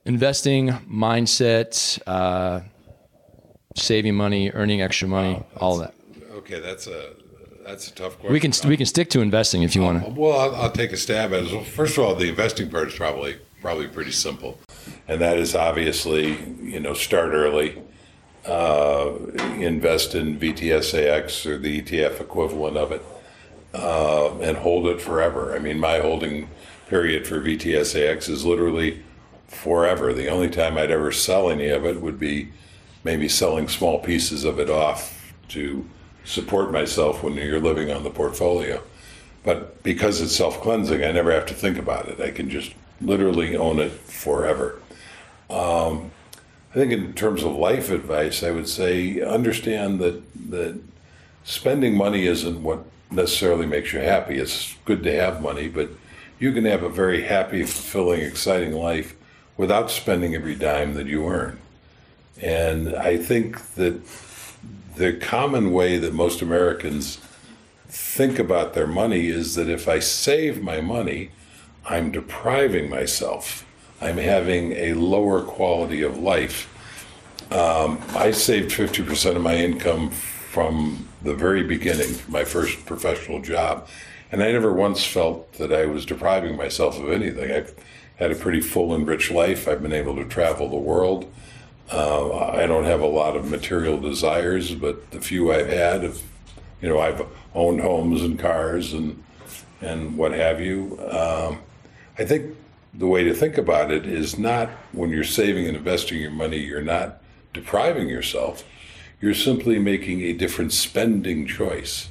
investing mindset uh, saving money earning extra money all that okay, that's a that's a tough question. we can we can stick to investing if you want to Well, I'll, I'll take a stab at it. Well, first of all, the investing part is probably probably pretty simple, and that is obviously you know start early, uh, invest in VTSAX or the ETF equivalent of it, uh, and hold it forever. I mean, my holding period for VTSAX is literally forever. The only time I'd ever sell any of it would be maybe selling small pieces of it off to support myself when you're living on the portfolio. But because it's self cleansing, I never have to think about it. I can just literally own it forever. Um, I think in terms of life advice, I would say understand that that spending money isn't what necessarily makes you happy. It's good to have money, but you can have a very happy, fulfilling, exciting life without spending every dime that you earn. And I think that the common way that most Americans think about their money is that if I save my money, I'm depriving myself I'm having a lower quality of life. Um, I saved 50% of my income from the very beginning, my first professional job. And I never once felt that I was depriving myself of anything. I've had a pretty full and rich life. I've been able to travel the world. Uh, I don't have a lot of material desires, but the few I've had, have, you know, I've owned homes and cars and and what have you. Um, I think the way to think about it is not when you're saving and investing your money, you're not depriving yourself. You're simply making a different spending choice.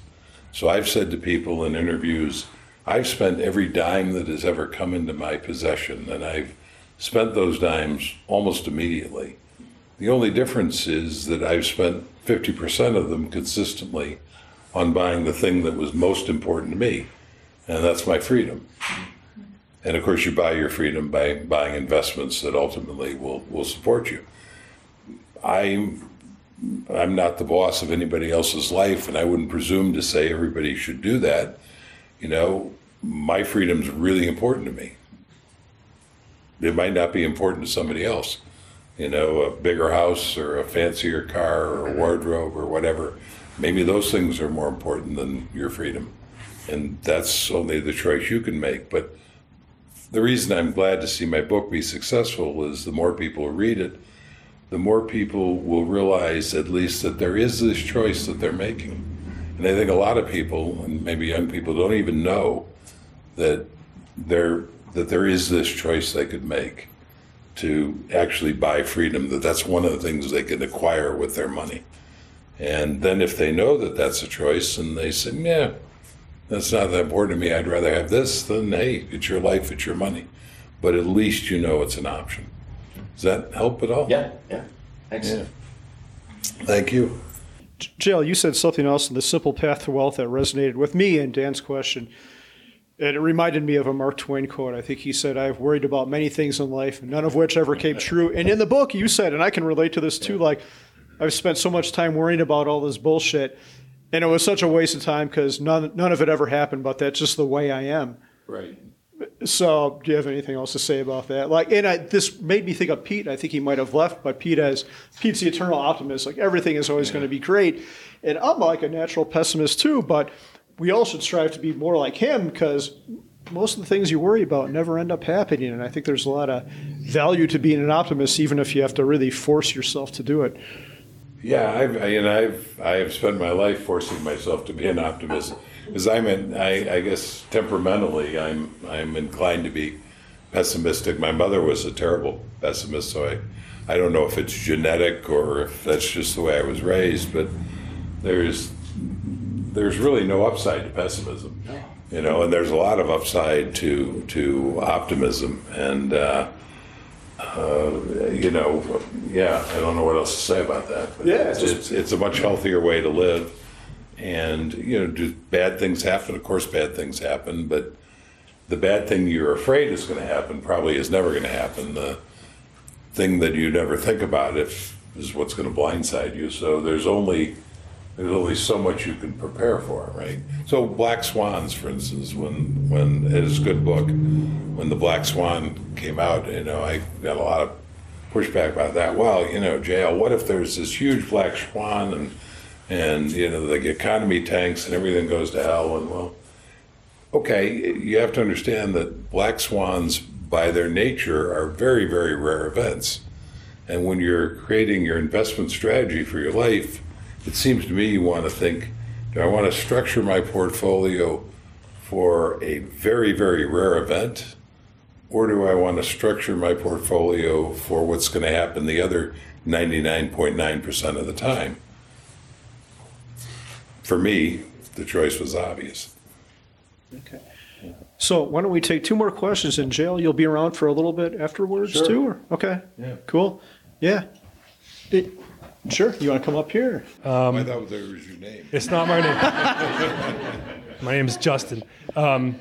So I've said to people in interviews, I've spent every dime that has ever come into my possession, and I've spent those dimes almost immediately. The only difference is that I've spent 50% of them consistently on buying the thing that was most important to me, and that's my freedom. And of course, you buy your freedom by buying investments that ultimately will, will support you. I'm I'm not the boss of anybody else's life, and I wouldn't presume to say everybody should do that. You know, my freedom's really important to me. It might not be important to somebody else. You know, a bigger house or a fancier car or a wardrobe or whatever. Maybe those things are more important than your freedom. And that's only the choice you can make. But the reason I'm glad to see my book be successful is the more people read it, the more people will realize at least that there is this choice that they're making. And I think a lot of people, and maybe young people, don't even know that there that there is this choice they could make to actually buy freedom. That that's one of the things they can acquire with their money. And then if they know that that's a choice, and they say, "Yeah, that's not that important to me. I'd rather have this," than, hey, it's your life, it's your money. But at least you know it's an option. Does that help at all? Yeah, yeah. Thanks. Yeah. Thank you. JL, you said something else in the simple path to wealth that resonated with me and Dan's question. And it reminded me of a Mark Twain quote. I think he said, I've worried about many things in life, none of which ever came true. And in the book, you said, and I can relate to this too, like, I've spent so much time worrying about all this bullshit. And it was such a waste of time because none, none of it ever happened, but that's just the way I am. Right. So, do you have anything else to say about that? Like, and I, this made me think of Pete. I think he might have left, but Pete has Pete's the eternal optimist. Like everything is always going to be great, and I'm like a natural pessimist too. But we all should strive to be more like him because most of the things you worry about never end up happening. And I think there's a lot of value to being an optimist, even if you have to really force yourself to do it. Yeah, I've, I, and I've I have spent my life forcing myself to be an optimist because I'm in, I, I guess temperamentally I'm I'm inclined to be pessimistic. My mother was a terrible pessimist, so I I don't know if it's genetic or if that's just the way I was raised, but there's there's really no upside to pessimism, you know, and there's a lot of upside to to optimism and. Uh, uh, you know, yeah, I don't know what else to say about that. But Yeah, it's, it's it's, a much healthier way to live. And, you know, do bad things happen? Of course, bad things happen, but the bad thing you're afraid is going to happen probably is never going to happen. The thing that you never think about if is what's going to blindside you. So there's only there's only so much you can prepare for, right? So Black Swans, for instance, when when it is a good book, when the Black Swan came out, you know, I got a lot of pushback about that. Well, you know, JL, what if there's this huge black swan and and you know the economy tanks and everything goes to hell and well, okay, you have to understand that black swans by their nature are very very rare events. And when you're creating your investment strategy for your life, it seems to me you want to think, do I want to structure my portfolio for a very, very rare event? Or do I want to structure my portfolio for what's going to happen the other 99.9% of the time? For me, the choice was obvious. Okay. So why don't we take two more questions in JL? You'll be around for a little bit afterwards Sure. too, or okay? Yeah. Cool. Yeah. It- sure. You want to come up here? I thought that was your name. It's not my name. my name is Justin. Um,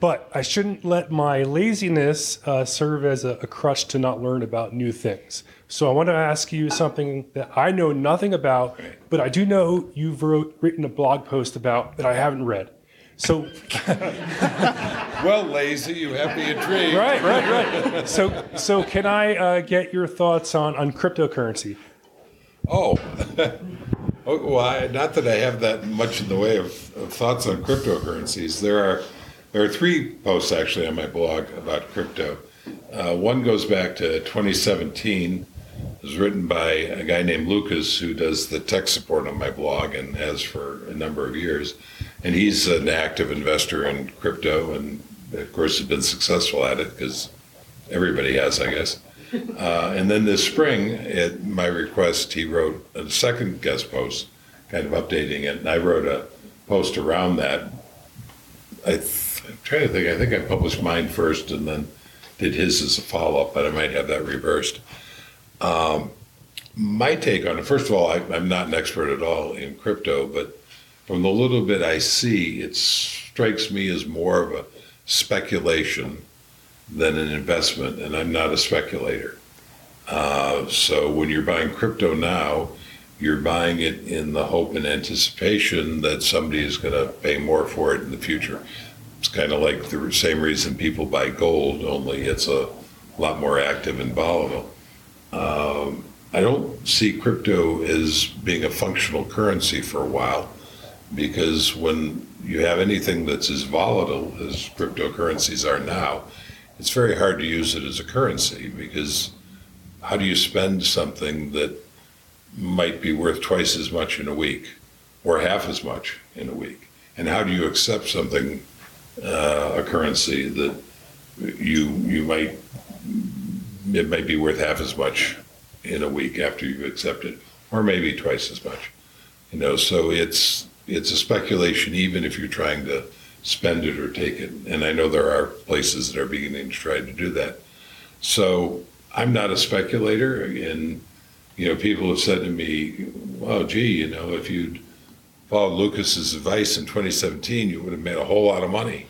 but I shouldn't let my laziness uh, serve as a, a crutch to not learn about new things. So I want to ask you something that I know nothing about, but I do know you've wrote, written a blog post about that I haven't read. So, well, lazy, you have me intrigued. right, right, right. So, so can I uh, get your thoughts on, on cryptocurrency? Oh, oh well, I, not that I have that much in the way of, of thoughts on cryptocurrencies. There are there are three posts actually on my blog about crypto. Uh, one goes back to 2017. It was written by a guy named Lucas who does the tech support on my blog and has for a number of years. And he's an active investor in crypto and, of course, has been successful at it because everybody has, I guess. Uh, and then this spring, at my request, he wrote a second guest post, kind of updating it. And I wrote a post around that. I th- I'm trying to think. I think I published mine first and then did his as a follow up, but I might have that reversed. Um, my take on it, first of all, I, I'm not an expert at all in crypto, but from the little bit I see, it strikes me as more of a speculation than an investment, and I'm not a speculator. Uh, so when you're buying crypto now, you're buying it in the hope and anticipation that somebody is going to pay more for it in the future. It's kind of like the same reason people buy gold, only it's a lot more active and volatile. Um, I don't see crypto as being a functional currency for a while because when you have anything that's as volatile as cryptocurrencies are now, it's very hard to use it as a currency because how do you spend something that might be worth twice as much in a week or half as much in a week? And how do you accept something, uh, a currency that you you might it might be worth half as much in a week after you accept it, or maybe twice as much. You know, so it's it's a speculation even if you're trying to spend it or take it. And I know there are places that are beginning to try to do that. So I'm not a speculator, and you know, people have said to me, "Well, gee, you know, if you'd followed Lucas's advice in 2017, you would have made a whole lot of money."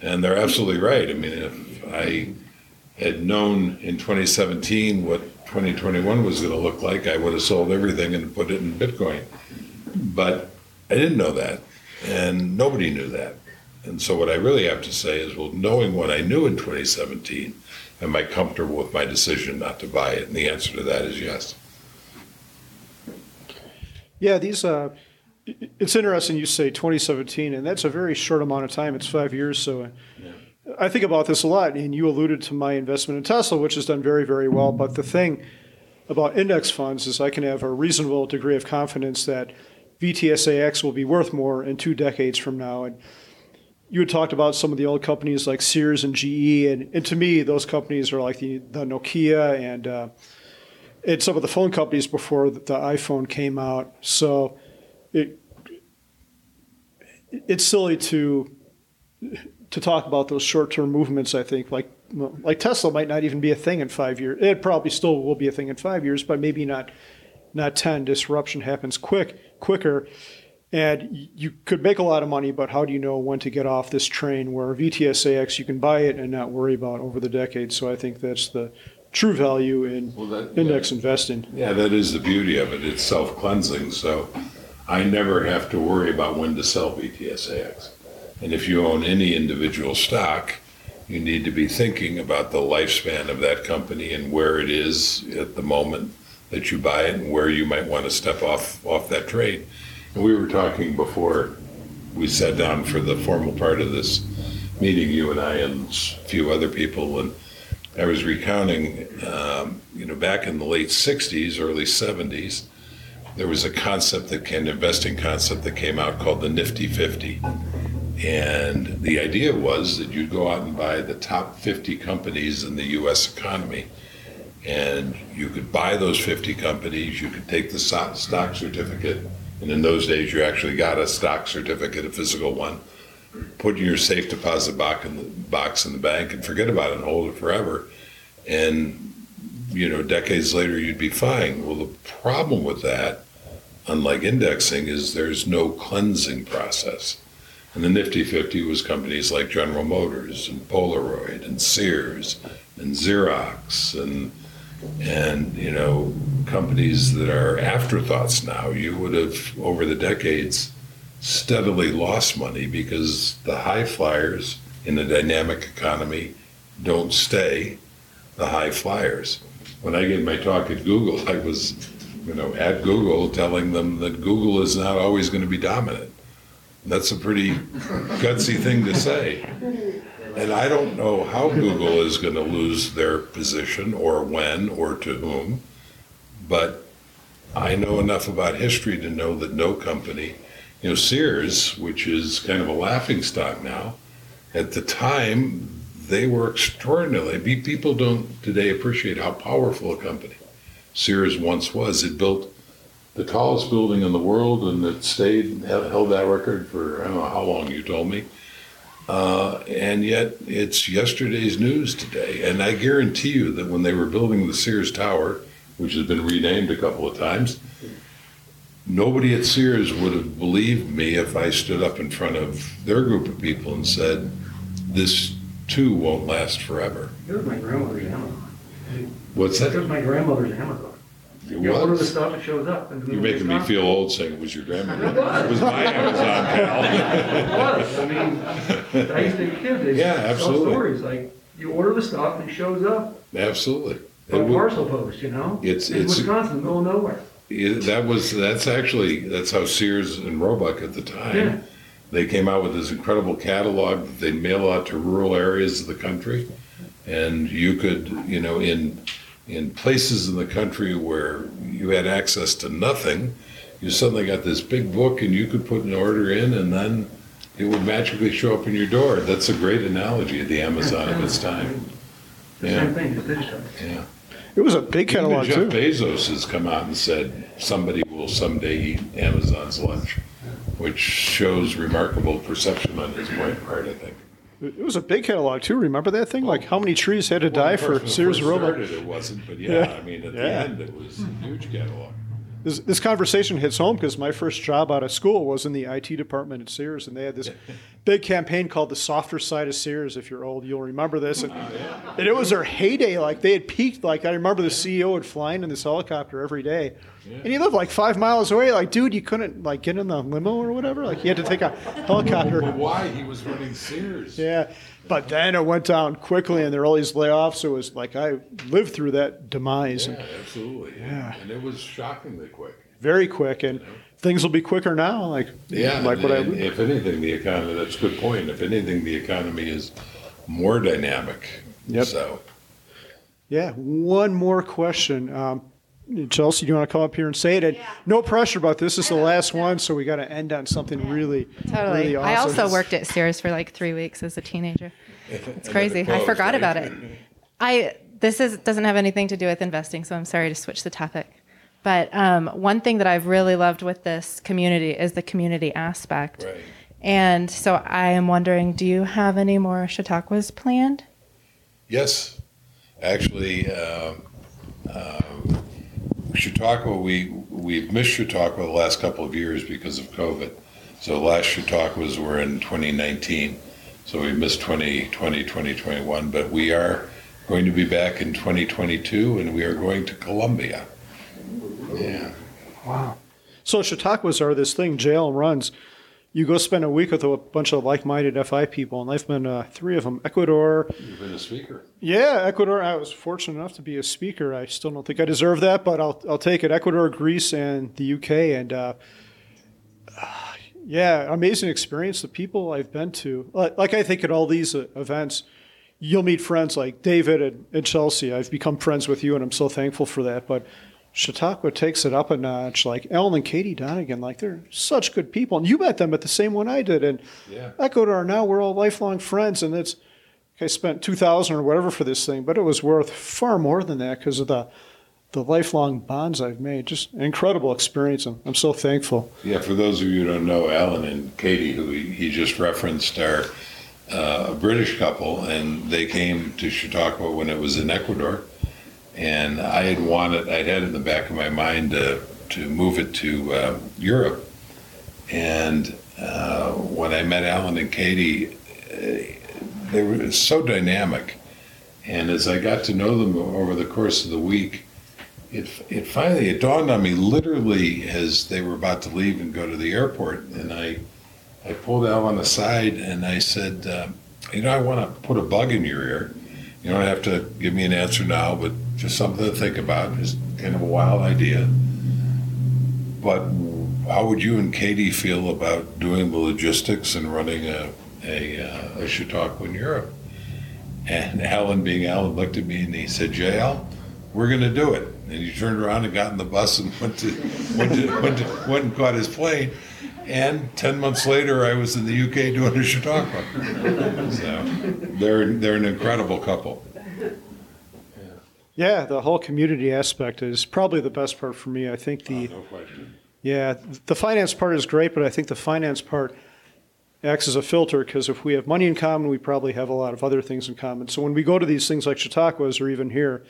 And they're absolutely right. I mean, if I had known in 2017 what 2021 was going to look like, I would have sold everything and put it in Bitcoin. But I didn't know that, and nobody knew that. And so, what I really have to say is, well, knowing what I knew in 2017, am I comfortable with my decision not to buy it? And the answer to that is yes. Yeah, these. Uh, it's interesting you say 2017, and that's a very short amount of time. It's five years, so. Yeah. I think about this a lot, and you alluded to my investment in Tesla, which has done very, very well. But the thing about index funds is I can have a reasonable degree of confidence that VTSAX will be worth more in two decades from now. And you had talked about some of the old companies like Sears and GE, and, and to me, those companies are like the, the Nokia and uh, and some of the phone companies before the iPhone came out. So it it's silly to to talk about those short-term movements. I think like like Tesla might not even be a thing in five years. It probably still will be a thing in five years, but maybe not not ten. Disruption happens quick quicker, and you could make a lot of money. But how do you know when to get off this train? Where VTSAX you can buy it and not worry about over the decades. So I think that's the true value in well, that, index investing. Yeah, that is the beauty of it. It's self cleansing. So I never have to worry about when to sell VTSAX. And if you own any individual stock, you need to be thinking about the lifespan of that company and where it is at the moment that you buy it and where you might want to step off off that trade. We were talking before we sat down for the formal part of this meeting, you and I and a few other people, and I was recounting, um, you know, back in the late '60s, early '70s, there was a concept that an investing concept that came out called the Nifty 50 and the idea was that you'd go out and buy the top 50 companies in the US economy. And you could buy those 50 companies, you could take the stock certificate, and in those days you actually got a stock certificate, a physical one, put in your safe deposit box in the, box in the bank and forget about it and hold it forever. And, you know, decades later you'd be fine. Well, the problem with that, unlike indexing, is there's no cleansing process and the Nifty 50 was companies like General Motors and Polaroid and Sears and Xerox and and you know companies that are afterthoughts now. You would have over the decades steadily lost money because the high flyers in a dynamic economy don't stay the high flyers. When I gave my talk at Google, I was, you know, at Google telling them that Google is not always going to be dominant. That's a pretty gutsy thing to say. And I don't know how Google is going to lose their position or when or to whom, but I know enough about history to know that no company, you know, Sears, which is kind of a laughing stock now, at the time they were extraordinarily. People don't today appreciate how powerful a company Sears once was. It built the tallest building in the world, and it stayed and held that record for I don't know how long. You told me. Uh, and yet it's yesterday's news today. And I guarantee you that when they were building the Sears Tower, which has been renamed a couple of times, nobody at Sears would have believed me if I stood up in front of their group of people and said, this too won't last forever. It was my grandmother's Amazon. What's that? It was my grandmother's Amazon. It You order the was. stuff, it shows up. and You're making me feel old saying it was your grandmother. It was. It was my Amazon pal. It was. I mean, I used to be a kid. They Yeah, tell absolutely. stories like you order the stuff and it shows up Absolutely. It wa- parcel post. You know, It's- in it's- Wisconsin, middle of nowhere. Yeah, that was that's actually that's how Sears and Roebuck at the time Yeah. they came out with this incredible catalog that they mail out to rural areas of the country, and you could you know in in places in the country where you had access to nothing, you suddenly got this big book and you could put an order in and then it would magically show up in your door. That's a great analogy of the Amazon of its time. The Yeah. same thing, just digitized. Yeah. It was a big catalog Even too. Jeff Bezos has come out and said somebody will someday eat Amazon's lunch, which shows remarkable perception on his part, I think. It was a big catalog too. Remember that thing? Like how many trees had to die for Sears Roebuck? It wasn't, but yeah, Yeah. I mean, at the Yeah. end, it was a huge catalog. This, this conversation hits home because my first job out of school was in the IT department at Sears, and they had this big campaign called the Softer Side of Sears. If you're old, you'll remember this. Oh, and, and it was their heyday. Like they had peaked. Like I remember the CEO would flying in this helicopter every day, and he lived like five miles away. Like, dude, you couldn't like get in the limo or whatever. Like, he had to take a helicopter. Why? He was running Sears. Yeah, but then it went down quickly, and there were all these layoffs. It was like I lived through that demise. Yeah, and absolutely. Yeah. And it was shockingly quick. very quick, and things will be quicker now. Like Yeah, like and, what I if anything, the economy, that's a good point. If anything, the economy is more dynamic. Yep. So, Yeah, one more question. Um, Chelsea, do you want to come up here and say it? And no pressure, but this This is the last one, so we got to end on something really, Totally. really awesome. I also worked at Sears for like three weeks as a teenager. It's crazy. I forgot right? about it. I this is doesn't have anything to do with investing, so I'm sorry to switch the topic. But um, one thing that I've really loved with this community is the community aspect. Right. And so I am wondering, do you have any more Chautauquas planned? yes, actually, um, um, Chautauqua, we, we've missed Chautauqua the last couple of years because of COVID. So last Chautauquas were in 2019. So we missed 2020, 2021, but we are going to be back in 2022 and we are going to Colombia. Yeah. Wow. So Chautauquas are this thing JL runs. You go spend a week with a bunch of like-minded FI people, and I've been uh, three of them. Ecuador, You've been a speaker. yeah, Ecuador. I was fortunate enough to be a speaker. I still don't think I deserve that, but I'll I'll take it. Ecuador, Greece, and the UK, and uh, yeah, amazing experience. The people I've been to, like, like I think at all these uh, events, you'll meet friends like David and, and Chelsea. I've become friends with you, and I'm so thankful for that. But Chautauqua takes it up a notch. Like Alan and Katie Donegan, like they're such good people, and you met them at the same one I did. And Yeah. Ecuador, now we're all lifelong friends, and it's. I spent two thousand or whatever for this thing, but it was worth far more than that because of the the lifelong bonds I've made. Just an incredible experience, and I'm so thankful. Yeah, for those of you who don't know, Alan and Katie, who he, he just referenced, are uh, a British couple, and they came to Chautauqua when it was in Ecuador. And I had wanted, I'd had in the back of my mind to, to move it to uh, Europe. And uh, when I met Alan and Katie, uh, they were so dynamic. And as I got to know them over the course of the week, it, it finally it dawned on me literally as they were about to leave and go to the airport and I I pulled Alan aside and I said, um, you know, I want to put a bug in your ear. You don't have to give me an answer now, but just something to think about. Just kind of a wild idea. But how would you and Katie feel about doing the logistics and running a a, uh, a Chautauqua in Europe? And Alan, being Alan, looked at me and he said, JL, we're going to do it. And he turned around and got in the bus and went to went to, went, to, went and caught his plane. And ten months later, I was in the UK doing a Chautauqua. So they're they're an incredible couple. Yeah, the whole community aspect is probably the best part for me. I think the uh, No question. yeah, the finance part is great, but I think the finance part acts as a filter because if we have money in common, we probably have a lot of other things in common. So when we go to these things like Chautauquas or even here,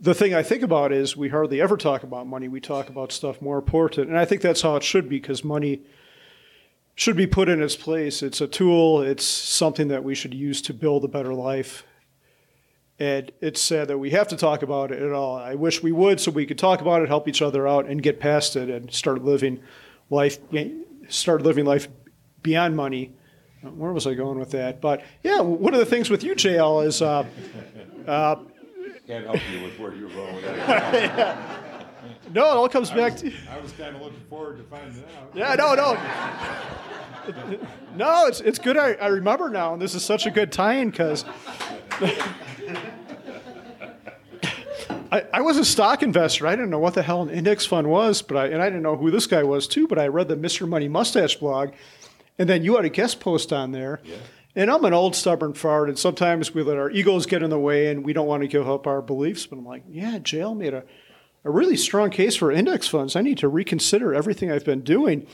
the thing I think about is we hardly ever talk about money. We talk about stuff more important, and I think that's how it should be because money should be put in its place. It's a tool. It's something that we should use to build a better life. And it's sad that we have to talk about it at all. I wish we would so we could talk about it, help each other out, and get past it and start living life, start living life beyond money. Where was I going with that? But yeah, one of the things with you, JL, is uh, uh, Can't help you with where you're going that. no, it all comes I back was, to I was kind of looking forward to finding out. yeah, no, no, no. It's it's good. I, I remember now, and this is such a good tie-in because. I, I was a stock investor. I didn't know what the hell an index fund was, but I, and I didn't know who this guy was too. But I read the Mr. Money Mustache blog, and then you had a guest post on there. And I'm an old stubborn fart, and sometimes we let our egos get in the way, and we don't want to give up our beliefs. But I'm like, yeah, JL made a, a really strong case for index funds. I need to reconsider everything I've been doing.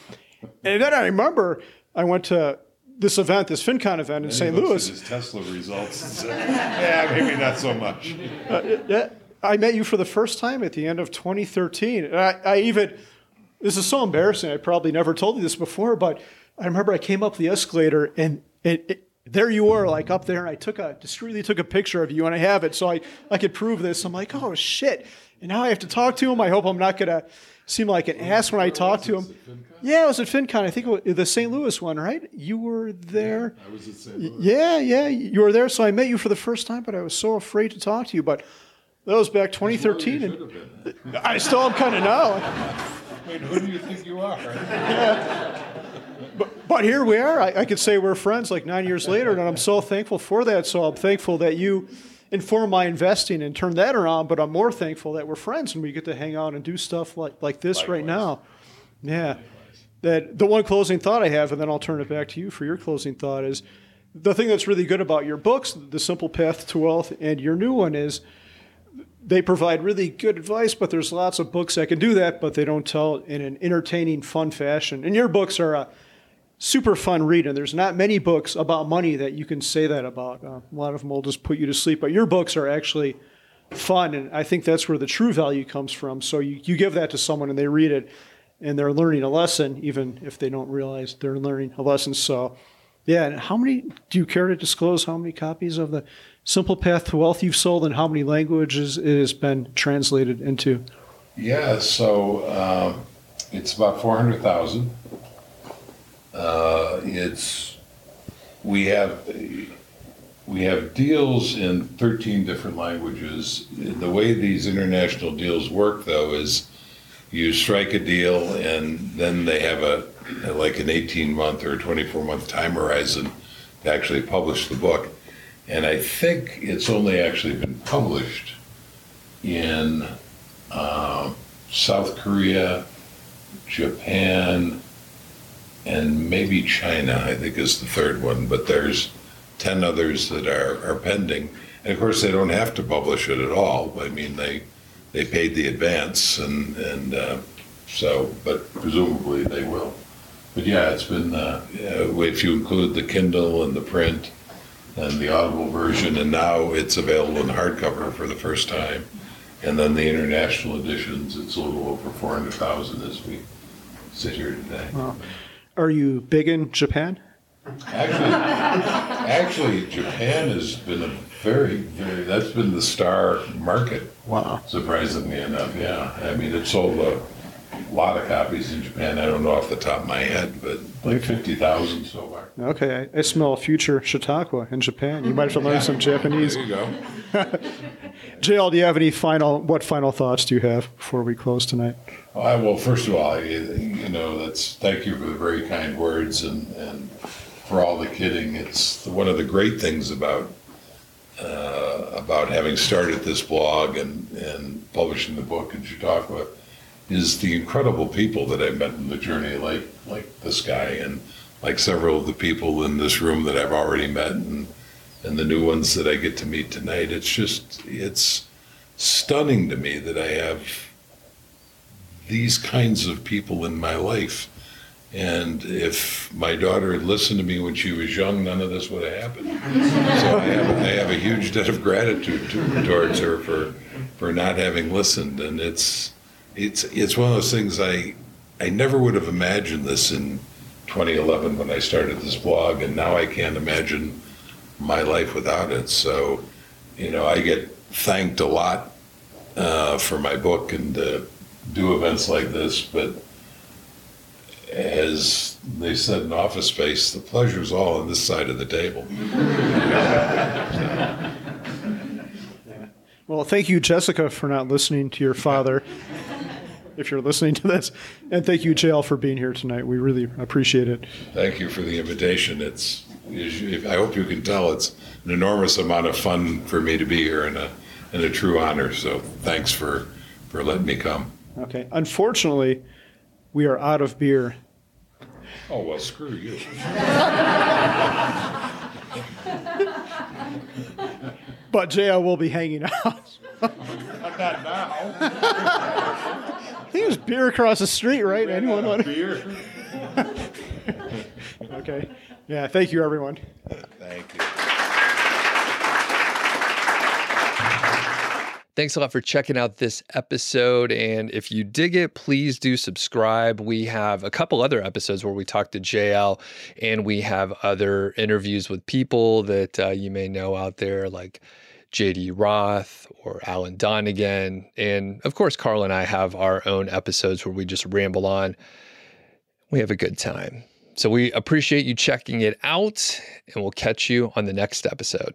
And then I remember I went to this event, this FinCon event in St. Louis. his Tesla results and said, yeah, maybe not so much. Uh, I met you for the first time at the end of 2013. And I, I even, this is so embarrassing. I probably never told you this before, but I remember I came up the escalator and it, it, there you were, like up there. And I took a, discreetly took a picture of you and I have it so I, I could prove this. I'm like, oh shit. And now I have to talk to him. I hope I'm not going to seem like an ass when I talk to him. Yeah, I was at FinCon. I think it was the St. Louis one, right? You were there. I was at St. Louis. Yeah, yeah, you were there. So I met you for the first time, but I was so afraid to talk to you. But that was back 2013, and I still am kind of now. Wait, who do you think you are? But, but here we are. I, I could say we're friends like nine years later, and I'm so thankful for that. So I'm thankful that you informed my investing and turn that around. But I'm more thankful that we're friends and we get to hang out and do stuff like, like this right now. Yeah. That the one closing thought I have, and then I'll turn it back to you for your closing thought, is the thing that's really good about your books, The Simple Path to Wealth, and your new one is they provide really good advice, but there's lots of books that can do that, but they don't tell in an entertaining, fun fashion. And your books are a super fun read, and there's not many books about money that you can say that about. Uh, a lot of them will just put you to sleep, but your books are actually fun, and I think that's where the true value comes from. So you, you give that to someone and they read it, and they're learning a lesson, even if they don't realize they're learning a lesson. So, yeah, and how many, do you care to disclose how many copies of the Simple Path to Wealth you've sold and how many languages it has been translated into? Yeah, so uh, it's about 400,000. Uh, it's we have we have deals in 13 different languages. The way these international deals work, though, is you strike a deal and then they have a like an 18 month or 24 month time horizon to actually publish the book. And I think it's only actually been published in uh, South Korea, Japan, and maybe China, I think is the third one, but there's 10 others that are, are pending. And of course, they don't have to publish it at all. I mean, they, they paid the advance, and, and uh, so, but presumably they will. But yeah, it's been, uh, uh, if you include the Kindle and the print and the Audible version, and now it's available in hardcover for the first time. And then the international editions, it's a little over 400,000 as we sit here today. Are you big in Japan? Actually, actually, Japan has been a very, very. That's been the star market. Wow. Surprisingly enough, yeah. I mean, it sold a a lot of copies in Japan. I don't know off the top of my head, but like Okay. 50,000 so far. Okay, I, I smell a future Chautauqua in Japan. You might have to learn some Japanese. There you go. JL, do you have any final, what final thoughts do you have before we close tonight? I, well, first of all, you, you know, that's thank you for the very kind words and, and for all the kidding. It's one of the great things about uh, about having started this blog and, and publishing the book in Chautauqua is the incredible people that I've met in the journey, like like this guy and like several of the people in this room that I've already met and and the new ones that I get to meet tonight. It's just it's stunning to me that I have these kinds of people in my life. And if my daughter had listened to me when she was young, none of this would have happened. So I have, I have a huge debt of gratitude to, towards her for for not having listened. And it's it's it's one of those things I I never would have imagined this in 2011 when I started this blog, and now I can't imagine my life without it. So, you know, I get thanked a lot uh, for my book and uh, do events like this, but as they said in Office Space, the pleasure's all on this side of the table. Well, thank you, Jessica, for not listening to your father. if you're listening to this, and thank you, JL, for being here tonight. We really appreciate it. Thank you for the invitation. It's, I hope you can tell, it's an enormous amount of fun for me to be here and a, and a true honor. So thanks for, for letting me come. Okay. Unfortunately, we are out of beer. Oh, well, screw you. But JL will be hanging out. Not now. I think there's beer across the street, right? Anyone want beer? okay. Yeah. Thank you, everyone. Thank you. Thanks a lot for checking out this episode. And if you dig it, please do subscribe. We have a couple other episodes where we talk to JL and we have other interviews with people that uh, you may know out there, like JD Roth or Alan Donegan. And of course, Carl and I have our own episodes where we just ramble on. We have a good time. So we appreciate you checking it out, and we'll catch you on the next episode.